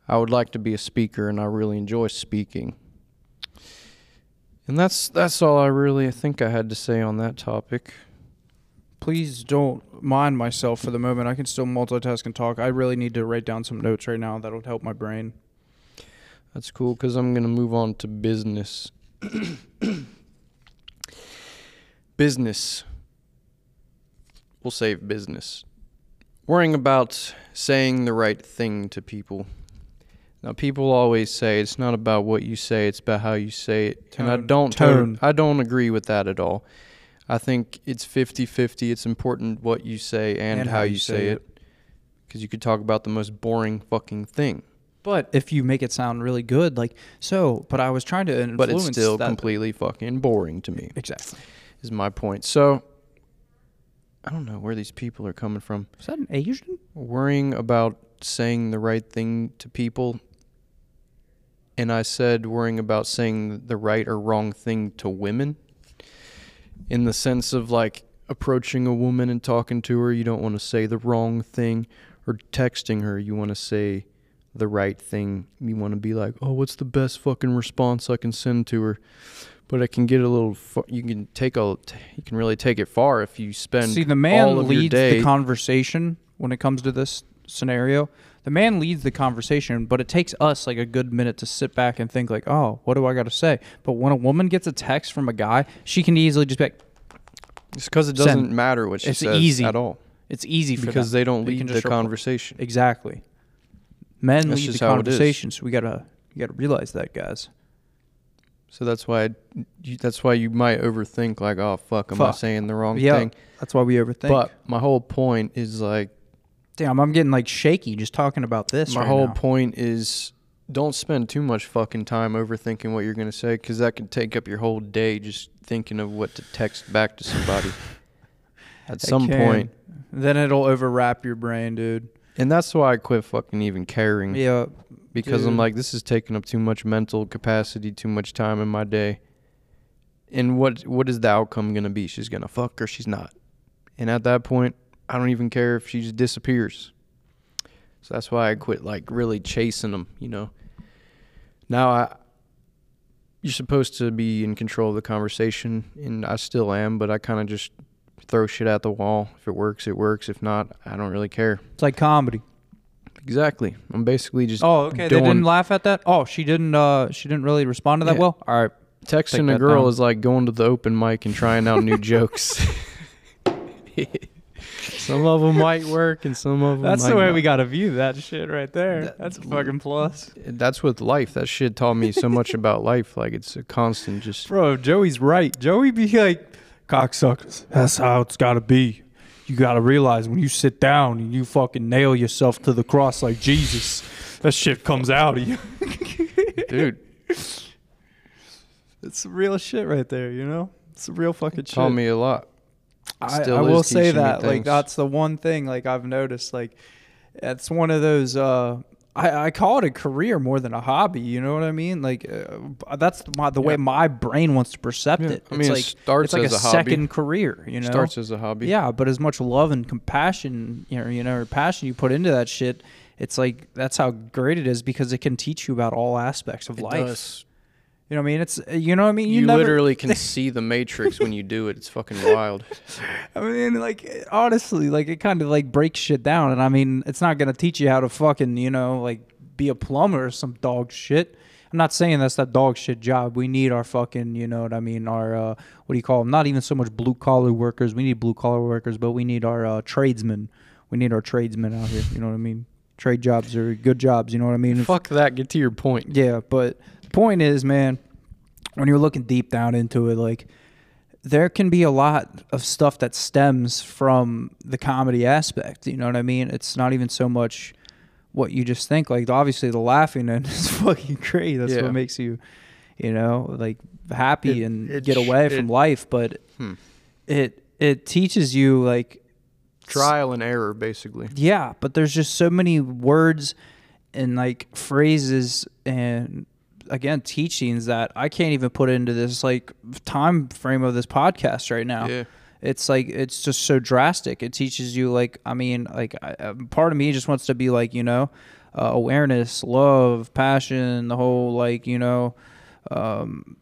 I would like to be a speaker and I really enjoy speaking. And that's that's all I really think I had to say on that topic. Please don't mind myself for the moment. I can still multitask and talk. I really need to write down some notes right now That'll help my brain. That's cool because I'm going to move on to business. business. We'll save business. Worrying about saying the right thing to people. Now, people always say it's not about what you say; it's about how you say it, and I don't. Tone. I don't agree with that at all. I think it's 50-50. It's important what you say and, how, you say it, because you could talk about the most boring fucking thing. But if you make it sound really good, like so, but I was trying to influence but it's still that. completely fucking boring to me exactly. is my point so i don't know where these people are coming from Is that an Asian? worrying about saying the right thing to people and I said worrying about saying the right or wrong thing to women in the sense of like approaching a woman and talking to her, you don't want to say the wrong thing, or texting her, you want to say the right thing. You want to be like, oh, what's the best fucking response I can send to her? But it can get a little. Fu- you can take a. You can really take it far if you spend. See, the man all of your leads the conversation when it comes to this scenario. The man leads the conversation, but it takes us like a good minute to sit back and think like, "Oh, what do I got to say?" But when a woman gets a text from a guy, she can easily just be like, It's because it doesn't matter what she It's says easy at all. "It's easy for Because them. they don't lead the conversation. Exactly. Men That's lead the how it is. conversation, so we gotta you gotta realize that, guys. So that's why. You, that's why you might overthink like, oh fuck, am I Fuck. saying the wrong Yeah, thing? that's why we overthink. But my whole point is like, damn, I'm getting like shaky just talking about this. my right whole now. point is, don't spend too much fucking time overthinking what you're gonna say, because that could take up your whole day just thinking of what to text back to somebody. At some can. point, then it'll overwrap your brain, dude. and that's why I quit fucking even caring. Yeah, because I'm like, this is taking up too much mental capacity, too much time in my day. And what what is the outcome gonna be? She's gonna fuck or she's not. And at that point, I don't even care if she just disappears. So that's why I quit like really chasing them. You know. Now I. You're supposed to be in control of the conversation, and I still am, but I kind of just throw shit at the wall. If it works, it works. If not, I don't really care. it's like comedy. Exactly. I'm basically just Oh, okay. They didn't laugh at that. Oh, she didn't. Uh, she didn't really respond to that Yeah. well. All right. Texting a girl down. is like going to the open mic and trying out new jokes. some of them might work and some of them That's might the way not. we gotta view that shit right there. That- That's a fucking plus, That's with life. That shit taught me so much about life. Like it's a constant just bro. Joey's right. Joey be like, Cocksuckers. That's how it's got to be. You got to realize when you sit down and you fucking nail yourself to the cross like Jesus, that shit comes out of you. dude. it's some real shit right there. You know, it's some real fucking shit. Taught me a lot. I, I will say that like that's the one thing like I've noticed like it's one of those uh I, I call it a career more than a hobby you know what I mean? Like uh, that's my, the way my brain wants to percept Yeah, it. I mean, it's it like starts it's like as a, a second career you know? It Starts as a hobby. yeah but as much love and compassion you know you know or passion you put into that shit it's like that's how great it is because it can teach you about all aspects of It life. does. You know what I mean it's you know what I mean You, never, literally can see the matrix when you do it. It's fucking wild. I mean, like honestly, like it kind of like breaks shit down, and I mean, it's not gonna teach you how to fucking you know like be a plumber or some dog shit. I'm not saying that's that dog shit job. We need our fucking, you know what I mean, our uh, what do you call them? Not even so much blue collar workers. We need blue collar workers, but we need our uh, tradesmen. We need our tradesmen out here. You know what I mean? Trade jobs are good jobs. You know what I mean? Fuck that. Get to your point. Yeah, but point is, man, when you're looking deep down into it, like there can be a lot of stuff that stems from the comedy aspect. You know what I mean? It's not even so much what you just think. Like obviously the laughing and is fucking great. That's Yeah. what makes you, you know, like happy It- and it get away it- from life. But Hmm. it it teaches you like Trial and error, basically. yeah, but there's just so many words and like phrases and again teachings that I can't even put into this like time frame of this podcast right now. Yeah. It's like it's just so drastic. It teaches you like I mean like I, uh, part of me just wants to be like you know uh, awareness, love, passion, the whole like you know um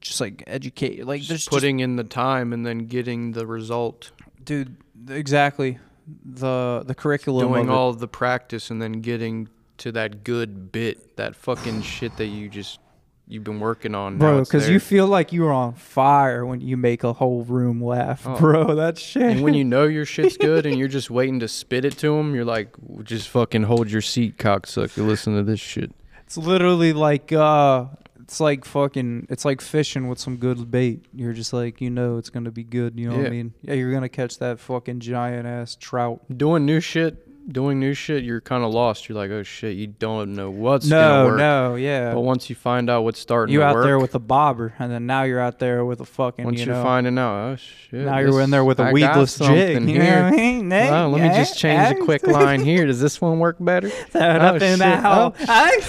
just like educate like Just there's just putting in the time and then getting the result. dude exactly the the curriculum doing all the practice and then getting to that good bit, that fucking shit that you just you've been working on, bro because you feel like you're on fire when you make a whole room laugh Oh. bro. That shit. And when you know your shit's good and you're just waiting to spit it to them, you're like, just fucking hold your seat, cocksucker. Listen to this shit. it's literally like uh it's like fucking it's like fishing with some good bait. You're just like you know it's gonna be good you know what i mean? Yeah you're gonna catch that fucking giant ass trout. Doing new shit, doing new shit, you're kind of lost. You're like, oh shit, you don't know what's no work. no yeah But once you find out what's starting you out work, there with a bobber and then now you're out there with a fucking once you are know finding out, oh shit, now you're in there with a a weedless jig you know what I mean? Let me just change a quick line here. Does this one work better? Throw Oh, up in that shit. hole. Oh, oh I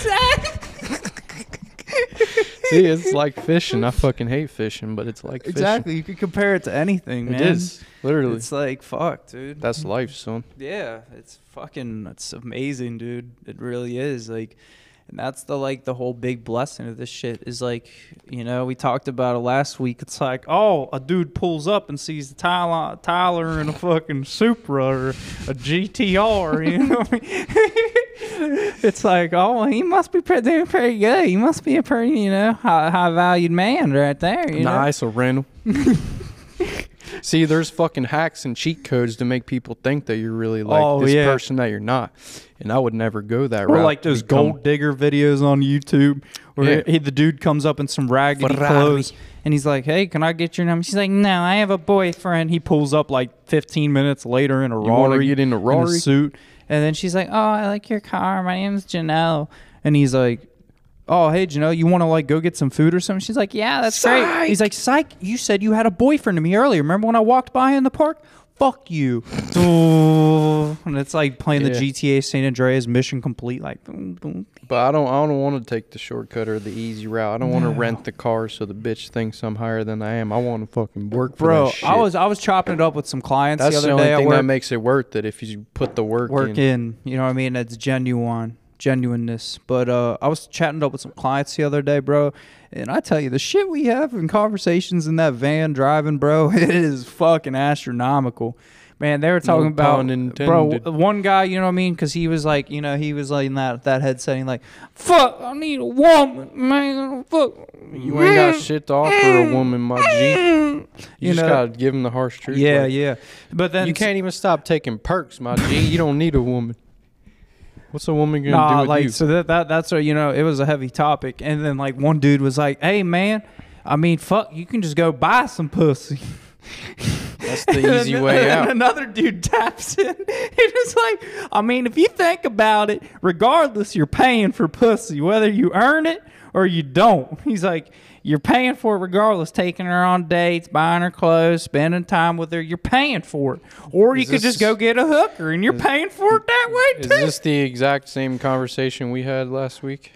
See, it's like fishing. I fucking hate fishing, but it's like fishing. Exactly. You could compare it to anything, man. It is literally. It's like fuck, dude. That's life, son. Yeah, it's fucking it's amazing, dude. It really is. Like and that's the like the whole big blessing of this shit is like, you know, we talked about it last week. It's like, oh, a dude pulls up and sees the Tyler Tyler in a fucking Supra or a GTR, you know. I mean? it's like, oh, he must be pretty, doing pretty good. He must be a pretty, you know, high, high valued man right there. You know? nice, a rental. See, there's fucking hacks and cheat codes to make people think that you're really like Oh, this yeah. person that you're not. And I would never go that Or route. like those Become- gold digger videos on YouTube where Yeah. he, the dude comes up in some raggedy Ferrari. clothes and he's like, "Hey, can I get your number?" She's like, "No, I have a boyfriend." He pulls up like 15 minutes later in a Rari, get in a Rari? suit, and then she's like, "Oh, I like your car. My name's Janelle," and he's like. Oh, hey, Janelle, you want to like go get some food or something? She's like, yeah, that's great. He's like, psych, you said you had a boyfriend to me earlier. Remember when I walked by in the park? Fuck you. and it's like playing the Yeah. GTA San Andreas mission complete, like boom, boom. But I don't. I don't want to take the shortcut or the easy route. I don't want to rent the car so the bitch thinks I'm higher than I am. I want to fucking work for Bro, that shit. I was I was chopping it up with some clients That's the the, other only day at thing work. that makes it worth it if you put the work, work in. in. You know what I mean? It's genuine, genuineness. But uh, I was chatting up with some clients the other day, bro, and I tell you, the shit we have in conversations in that van driving, bro, it is fucking astronomical. Man, they were talking about, bro. One guy, you know what I mean? Because he was like, you know, he was like in that that headset, and like, fuck, I need a woman, man, fuck. You ain't got shit to offer a woman, my G. You, You just know- gotta give him the harsh truth. Yeah, like, yeah. But then You can't even stop taking perks, my G. You don't need a woman. What's a woman gonna Nah, do with like you? so that, that that's a you know it was a heavy topic, and then like one dude was like, "Hey man, I mean fuck, you can just go buy some pussy." That's the easy And way then out. Another dude taps in. It's like, I mean, if you think about it, regardless, you're paying for pussy, whether you earn it or you don't. He's like, you're paying for it regardless, taking her on dates, buying her clothes, spending time with her. You're paying for it, or you Is could just go get a hooker, and you're paying for it that way too. Is this the exact same conversation we had last week?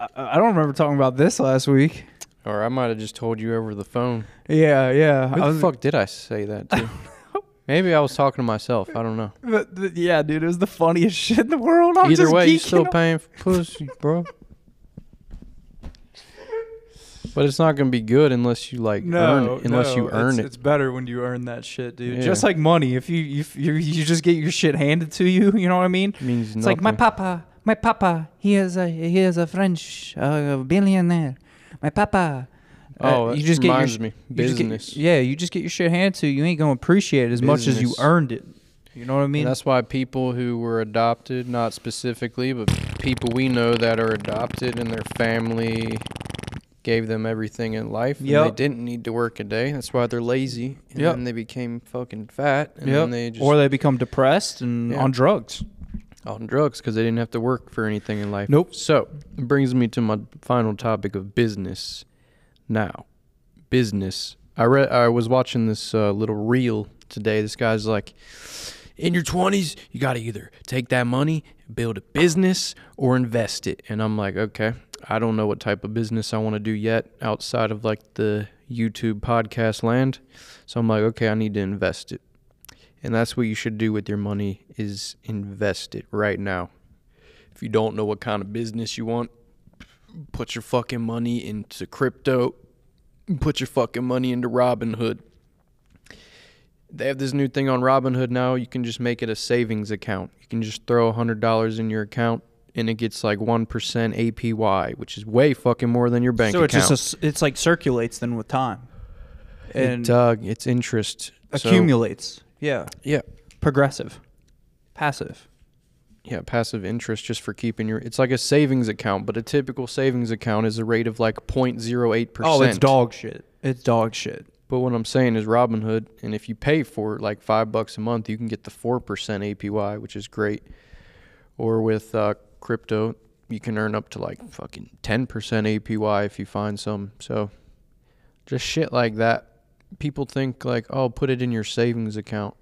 I, I don't remember talking about this last week. Or I might have just told you over the phone. Yeah, yeah. Who the was, fuck did I say that to? Maybe I was talking to myself. I don't know. But, yeah, dude, it was the funniest shit in the world. I'm Either just way, you still out. paying for pussy, bro. But it's not gonna be good unless you like earn it. Unless you earn it's, it. It's better when you earn that shit, dude. Yeah. Just like money. If you if you you just get your shit handed to you, you know what I mean? means It's like my papa, my papa. He is a he is a French uh, billionaire. My papa. Oh, Uh, you just get your sh- me. you get- Business. yeah, you just get your shit handed to you. You ain't gonna appreciate it as much as you earned it. You know what I mean? And that's why people who were adopted, not specifically, but people we know that are adopted and their family gave them everything in life. And Yep. they didn't need to work a day. That's why they're lazy. And Yep. then they became fucking fat. And Yep. then they just or they become depressed and Yeah. on drugs. on drugs because they didn't have to work for anything in life. Nope. So it brings me to my final topic of business. Now, business. I read. I was watching this uh, little reel today. This guy's like, in your twenties, you got to either take that money, build a business, or invest it. And I'm like, okay, I don't know what type of business I want to do yet outside of like the YouTube podcast land. So I'm like, okay, I need to invest it. And that's what you should do with your money is invest it right now. If you don't know what kind of business you want, put your fucking money into crypto. Put your fucking money into Robinhood. They have this new thing on Robinhood now. You can just make it a savings account. You can just throw a hundred dollars in your account, and it gets like one percent APY, which is way fucking more than your bank account. so it's just a it's like circulates then with time. And it, uh, it's interest So- accumulates. yeah. yeah, Progressive. Passive. Yeah, passive interest just for keeping your. It's like a savings account, but a typical savings account is a rate of like 0.08 percent. Oh, it's dog shit. It's dog shit. But what I'm saying is Robinhood, and if you pay for like five bucks a month, you can get the four percent APY, which is great. Or with uh, crypto, you can earn up to like fucking ten percent APY if you find some. So, just shit like that. People think like, oh, put it in your savings account.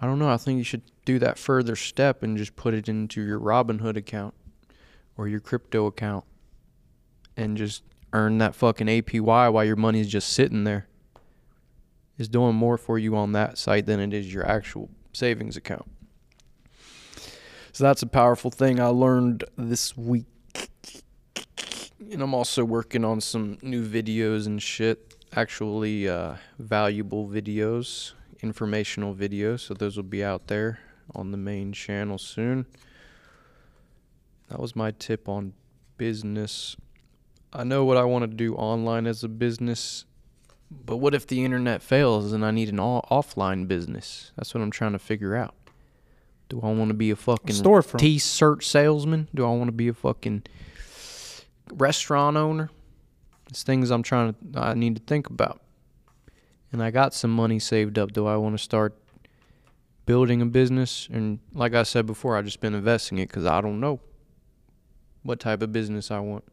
I don't know. I think you should do that further step and just put it into your Robinhood account or your crypto account. and just earn that fucking APY while your money's just sitting there is doing more for you on that site than it is your actual savings account. So that's a powerful thing I learned this week. And I'm also working on some new videos and shit. Actually, uh, valuable videos, informational videos. So those will be out there on the main channel soon. That was my tip on business. I know what I want to do online as a business, but what if the internet fails and I need an offline business? That's what I'm trying to figure out. Do I want to be a fucking Storefront. t-shirt salesman? Do I want to be a fucking restaurant owner? It's things I'm trying to I need to think about. And I got some money saved up. Do I want to start building a business? And like I said before, I just been investing it because I don't know what type of business I want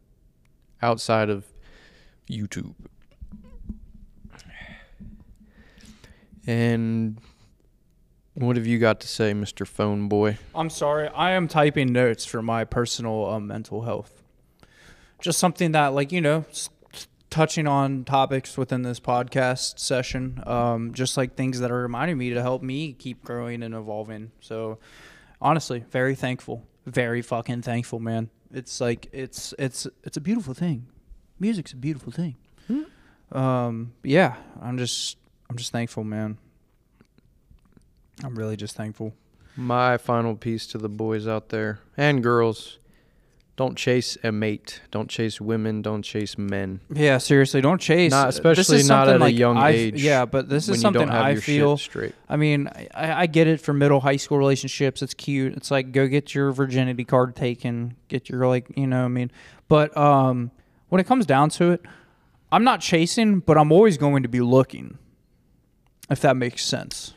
outside of YouTube. And what have you got to say, Mr. Phone Boy? I'm sorry. I am typing notes for my personal um, mental health. Just something that, like, you know, s- touching on topics within this podcast session, um, just like things that are reminding me to help me keep growing and evolving. So, honestly, very thankful. Very fucking thankful, man. It's like it's it's it's a beautiful thing. Music's a beautiful thing. Um, yeah, I'm just I'm just thankful, man. I'm really just thankful. My final piece to the boys out there and girls don't chase a mate. Don't chase women. Don't chase men. Yeah, seriously, don't chase. Not, especially not at a young I- age. Yeah, but this is something I feel. straight. I mean, I, I get it for middle high school relationships. It's cute. It's like go get your virginity card taken, get your like, you know, what I mean. But um, when it comes down to it, I'm not chasing, but I'm always going to be looking. If that makes sense.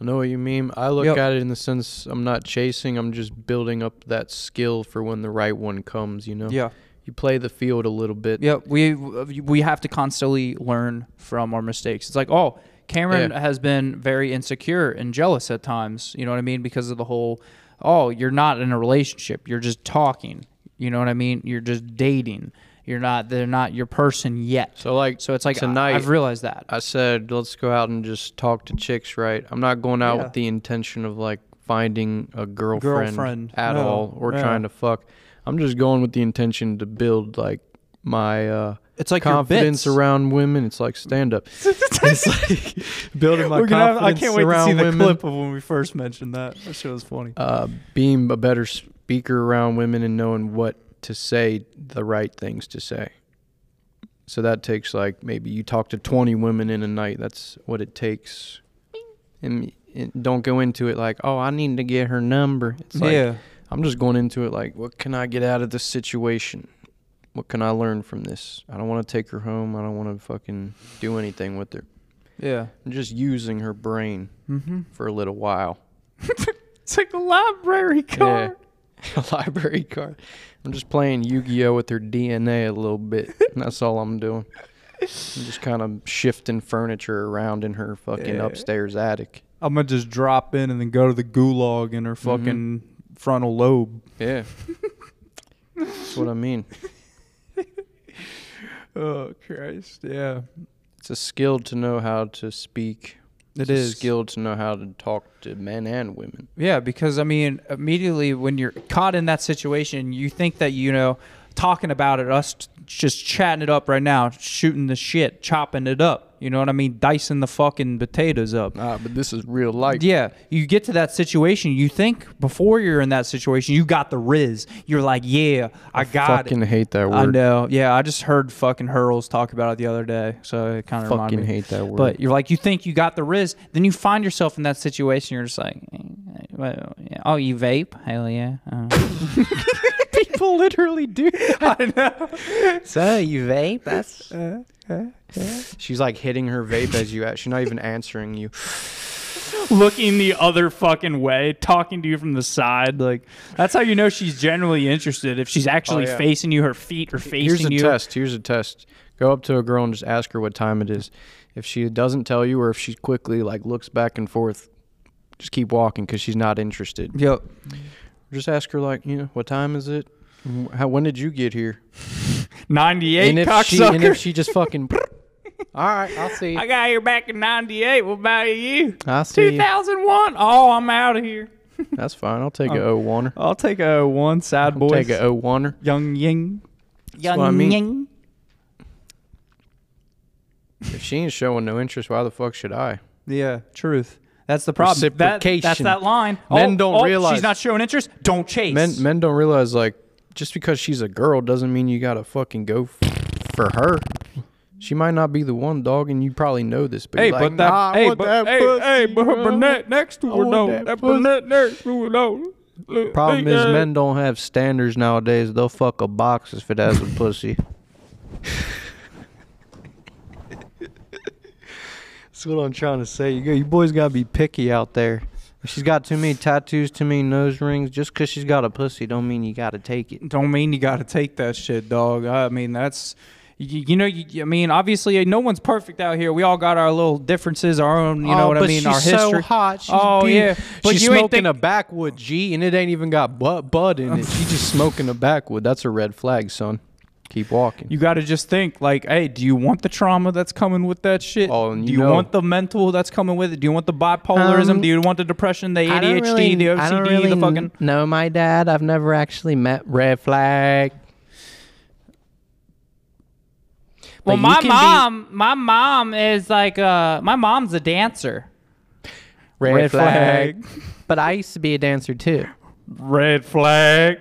I know what you mean. I look Yep. at it in the sense I'm not chasing. I'm just building up that skill for when the right one comes. You know. Yeah. You play the field a little bit. Yeah, we we have to constantly learn from our mistakes. It's like, oh, Cameron Yeah. has been very insecure and jealous at times. You know what I mean? Because of the whole, oh, you're not in a relationship. You're just talking. You know what I mean? You're just dating. You're not. They're not your person yet. So like So it's like tonight, I, have realized that. I said, let's go out and just talk to chicks, right? I'm not going out Yeah. with the intention of like finding a girlfriend, Girlfriend, at no, all or yeah. trying to fuck. I'm just going with the intention to build like my uh, It's like confidence around women. It's like stand up. it's like building my We're gonna have- I can't wait to see the women. clip of when we first mentioned that. That shit was funny. Uh, being a better speaker around women and knowing what to say, the right things to say. So that takes like maybe you talk to 20 women in a night. That's what it takes. And, and don't go into it like, oh, I need to get her number. It's like, yeah. I'm just going into it like, what can I get out of this situation? What can I learn from this? I don't want to take her home. I don't want to fucking do anything with her. Yeah. I'm just using her brain Mm-hmm. for a little while. It's like a library card. Yeah. a library card. I'm just playing Yu-Gi-Oh with her DNA a little bit. that's all I'm doing. I'm just kind of shifting furniture around in her fucking Yeah. upstairs attic. I'm gonna just drop in and then go to the gulag in her mm-hmm. fucking frontal lobe. Yeah. that's what I mean. Oh Christ! Yeah, It's a skill to know how to speak. It It's is. skill to know how to talk to men and women. Yeah, because I mean, immediately when you're caught in that situation, you think that you know, talking about it, us just chatting it up right now, shooting the shit, chopping it up. You know what I mean? Dicing the fucking potatoes up. Ah, but this is real life. Yeah, you get to that situation. You think before you're in that situation, you got the riz. You're like, yeah, I, got it. I fucking it. hate that word. I know. Yeah, I just heard fucking Hurls talk about it the other day, so it kind of reminded Fucking hate that word. But you're like, you think you got the riz, then you find yourself in that situation. You're just like, eh, yeah. oh, you vape? Hell yeah. Uh. people literally do. I know. So you vape? That's. Uh, uh, uh. She's like hitting her vape as you. She's not even answering you. Looking the other fucking way, talking to you from the side, like that's how you know she's genuinely interested. If she's actually Oh, yeah. facing you, her feet are facing you. Here's a you. test. Here's a test. Go up to a girl and just ask her what time it is. If she doesn't tell you, or if she quickly like looks back and forth, just keep walking because she's not interested. Yep. Just ask her like, you know, what time is it? How, when did you get here? 98 and if she cocksucker. and if she just fucking. All right, I'll see. I got here back in 98. What about you? I'll see. 2001. Oh, I'm out of here. That's fine. I'll take a oh. O oneer. I'll take a one sad boy. Take a O oneer. young ying. Young I mean. ying. If she ain't showing no interest, why the fuck should I? Yeah, truth. That's the problem. That, that's that line. Men Oh, don't oh, realize- she's not showing interest. Don't chase. Men men don't realize like just because she's a girl doesn't mean you gotta fucking go f- for her. She might not be the one dog, and you probably know this. But Hey, you're like, but that, "Nah, hey, but, that hey, pussy, hey, but her brunette next to her no, that That, brunette next to her though. Look, Problem hey, is, uh, men don't have standards nowadays. They'll fuck a box if it has a pussy. That's what I'm trying to say. You, you boys gotta be picky out there. She's got too many tattoos, too many nose rings, just 'cause she's got a pussy, don't mean you gotta take it. Don't mean you got to take that shit, dog. I mean, that's. You, you know, you, I mean, obviously, eh, no one's perfect out here. We all got our little differences, our own, you know Oh, what I mean, she's our so history. hot. She's oh yeah, but she's you ain't smoking think, a backwood G, and it ain't even got bud, bud in it. She's just smoking a backwood. That's a red flag, son. Keep walking. You got to just think like, hey, do you want the trauma that's coming with that shit? Oh, and do you you know- want the mental that's coming with it? Do you want the bipolarism? Um, do you want the depression, the ADHD, the OCD, the fucking? know my dad. I've never actually met Red Flag. Well, But you my can be- mom, my mom is like, uh, my mom's a dancer. Red, Red flag. flag. But I used to be a dancer too. Red flag.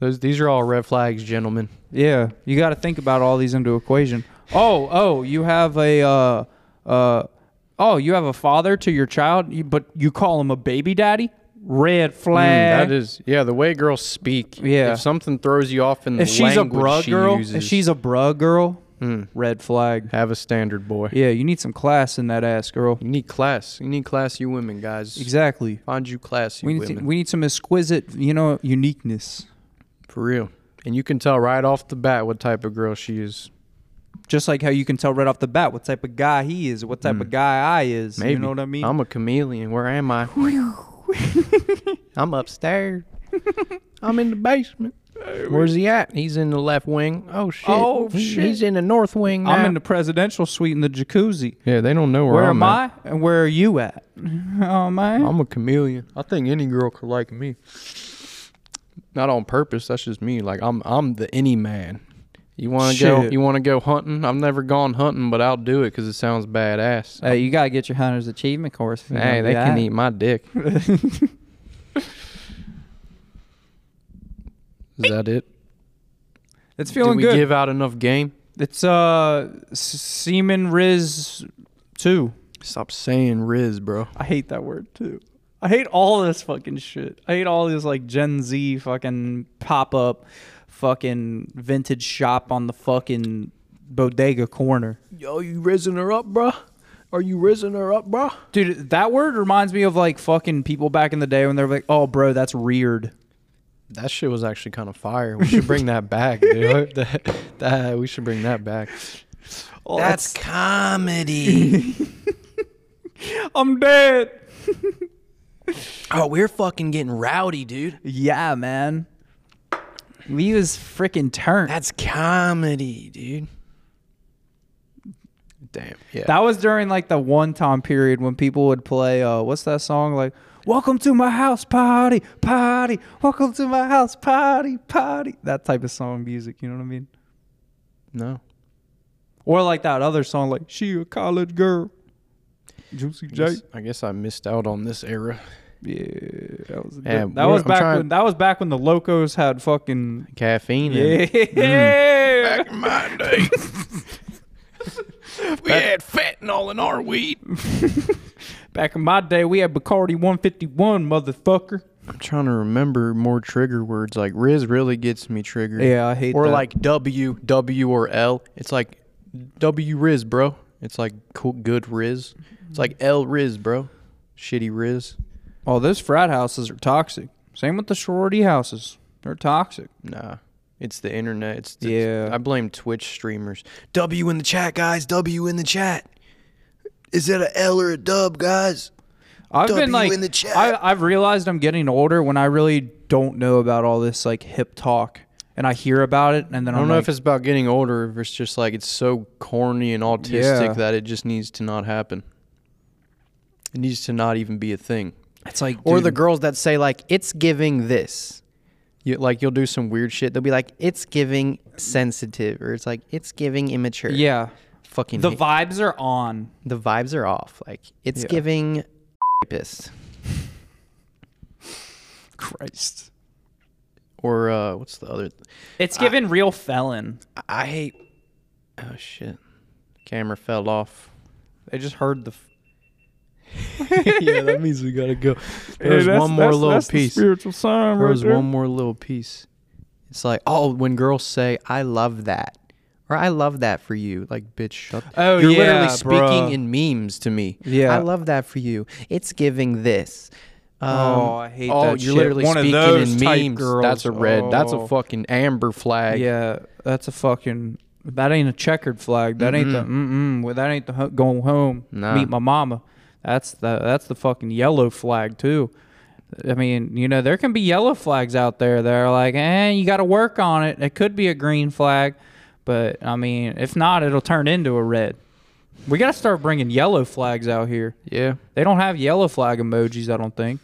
Those these are all red flags, gentlemen. Yeah, you got to think about all these into equation. Oh, oh, you have a, uh, uh, oh, you have a father to your child, but you call him a baby daddy. Red flag. Mm, that is yeah. The way girls speak. Yeah. If something throws you off in the if she's a bruh she girl, uses, if she's a bruh girl, Mm. red flag. have a standard boy. Yeah, you need some class in that ass, girl. You need class. You need classy women, guys. Exactly. Find you classy We need women to, we need some exquisite, you know, uniqueness. For real. And you can tell right off the bat what type of girl she is. Just like how you can tell right off the bat what type of guy he is, what type of guy I is. Mm. Maybe You know what I mean? I'm a chameleon. Where am I? I'm upstairs. I'm in the basement. Where's he at? He's in the left wing. Oh shit. Oh, shit. He's in the north wing. I'm now. in the presidential suite in the jacuzzi. Yeah, they don't know where, Where, I'm am at. I and where are you at? Oh man. I'm a chameleon. I think any girl could like me. Not on purpose. That's just me. Like I'm, I'm the any man. You want to go? Shit. You want to go hunting? I've never gone hunting, but I'll do it because it sounds badass. Hey, you gotta get your hunter's achievement course. if you hey, wanna they do can that. eat my dick. Is that it? It's Did feeling we good. give out enough game? it's uh S- Seaman Riz two. Stop saying Riz, bro. I hate that word too. I hate all this fucking shit. I hate all this like Gen Z fucking pop up fucking vintage shop on the fucking bodega corner. Yo, you rizzing her up, bro? Are you rizzing her up, bro? Dude, that word reminds me of like fucking people back in the day when they're like, "Oh, bro, that's reared." That shit was actually kind of fire. We should bring that back, dude. that, that we should bring that back. Oh, That's comedy. I'm dead. oh, we're fucking getting rowdy, dude. Yeah, man. We was freaking turned. That's comedy, dude. Damn. Yeah. That was during like the one time period when people would play uh what's that song like Welcome to my house party, party. Welcome to my house party, party. That type of song music, you know what I mean? no. Or like that other song like She a college girl. Juicy J. I guess I missed out on this era. Yeah, that was Yeah, that was back trying- when that was back when the locos had fucking Caffeine. in Yeah. it. Back in my day. we had fentanyl in our weed. Back in my day we had Bacardi 151, motherfucker. I'm trying to remember more trigger words. Like Riz really gets me triggered. Yeah, I hate that. or that. like W, W or L. It's like W Riz, bro. It's like cool, good Riz. It's like L Riz, bro. Shitty Riz. Oh, those frat houses are toxic. Same with the sorority houses. They're toxic. Nah. It's the internet. It's, it's Yeah. I blame Twitch streamers. W in the chat, guys. W in the chat. Is it a L or a dub, guys? I've W been like, in the chat. I, I've realized I'm getting older when I really don't know about all this like hip talk, and I hear about it, and then I don't I'm know like, if it's about getting older, or if it's just like it's so corny and autistic Yeah. that it just needs to not happen. It needs to not even be a thing. It's like, Or the girls that say like it's giving this. You, like you'll do some weird shit. They'll be like it's giving sensitive or it's like it's giving immature. yeah, Fucking the vibes are on. the vibes are off. Like it's Yeah. giving rapist. Christ, Or uh, what's the other? it's giving real felon. I hate. Oh shit! Camera fell off. They just heard the. F- yeah, that means we gotta go. There's one more little piece. spiritual sign There was one more little piece. It's like, oh, when girls say, "I love that," or "I love that for you," like, bitch, shut. Oh, You're yeah, literally speaking bruh. in memes to me. Yeah. I love that for you. It's giving this. Um, oh, I hate oh, that you're shit. literally One speaking in memes. girls. That's a red. That's a Oh. fucking amber flag. Yeah, that's a fucking. That ain't a checkered flag. That ain't the. Mm-mm. Well, that ain't the ho- going home. Nah. Meet my mama. That's the. That's the fucking yellow flag too. I mean, you know, there can be yellow flags out there that are like, eh, you got to work on it. It could be a green flag, but I mean, if not, it'll turn into a red. We got to start bringing yellow flags out here. Yeah. They don't have yellow flag emojis, I don't think.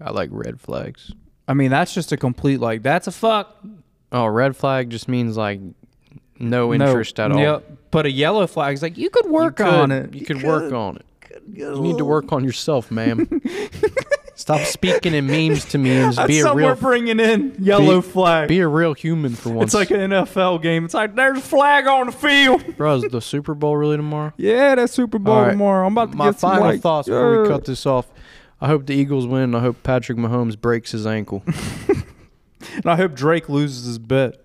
I like red flags. I mean, that's just a complete like that's a fuck. Oh, red flag just means like no interest at all. Yep. But a yellow flag is like you could You work could- on it. You could work on it. You need to work on yourself, ma'am. Stop speaking in memes to me and just That's be a real we're bringing in yellow be- flag. be a real human for once. it's like an NFL game. It's like there's a flag on the field. bro, is the Super Bowl really tomorrow? Yeah, that's Super Bowl All right. tomorrow. I'm about to My get final like, thoughts before we uh, cut this off. I hope the Eagles win. I hope Patrick Mahomes breaks his ankle. And I hope Drake loses his bet.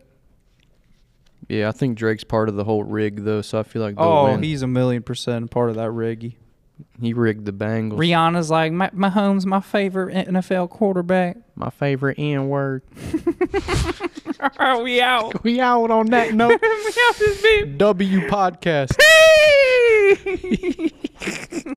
Yeah, I think Drake's part of the whole rig though, so I feel like Oh, win. he's a million percent part of that riggy. he rigged the Bengals. Rihanna's like, "Ma- Mahomes, my favorite NFL quarterback. My favorite N word. Are we out. We out on that note. we out this bitch. W podcast. Hey!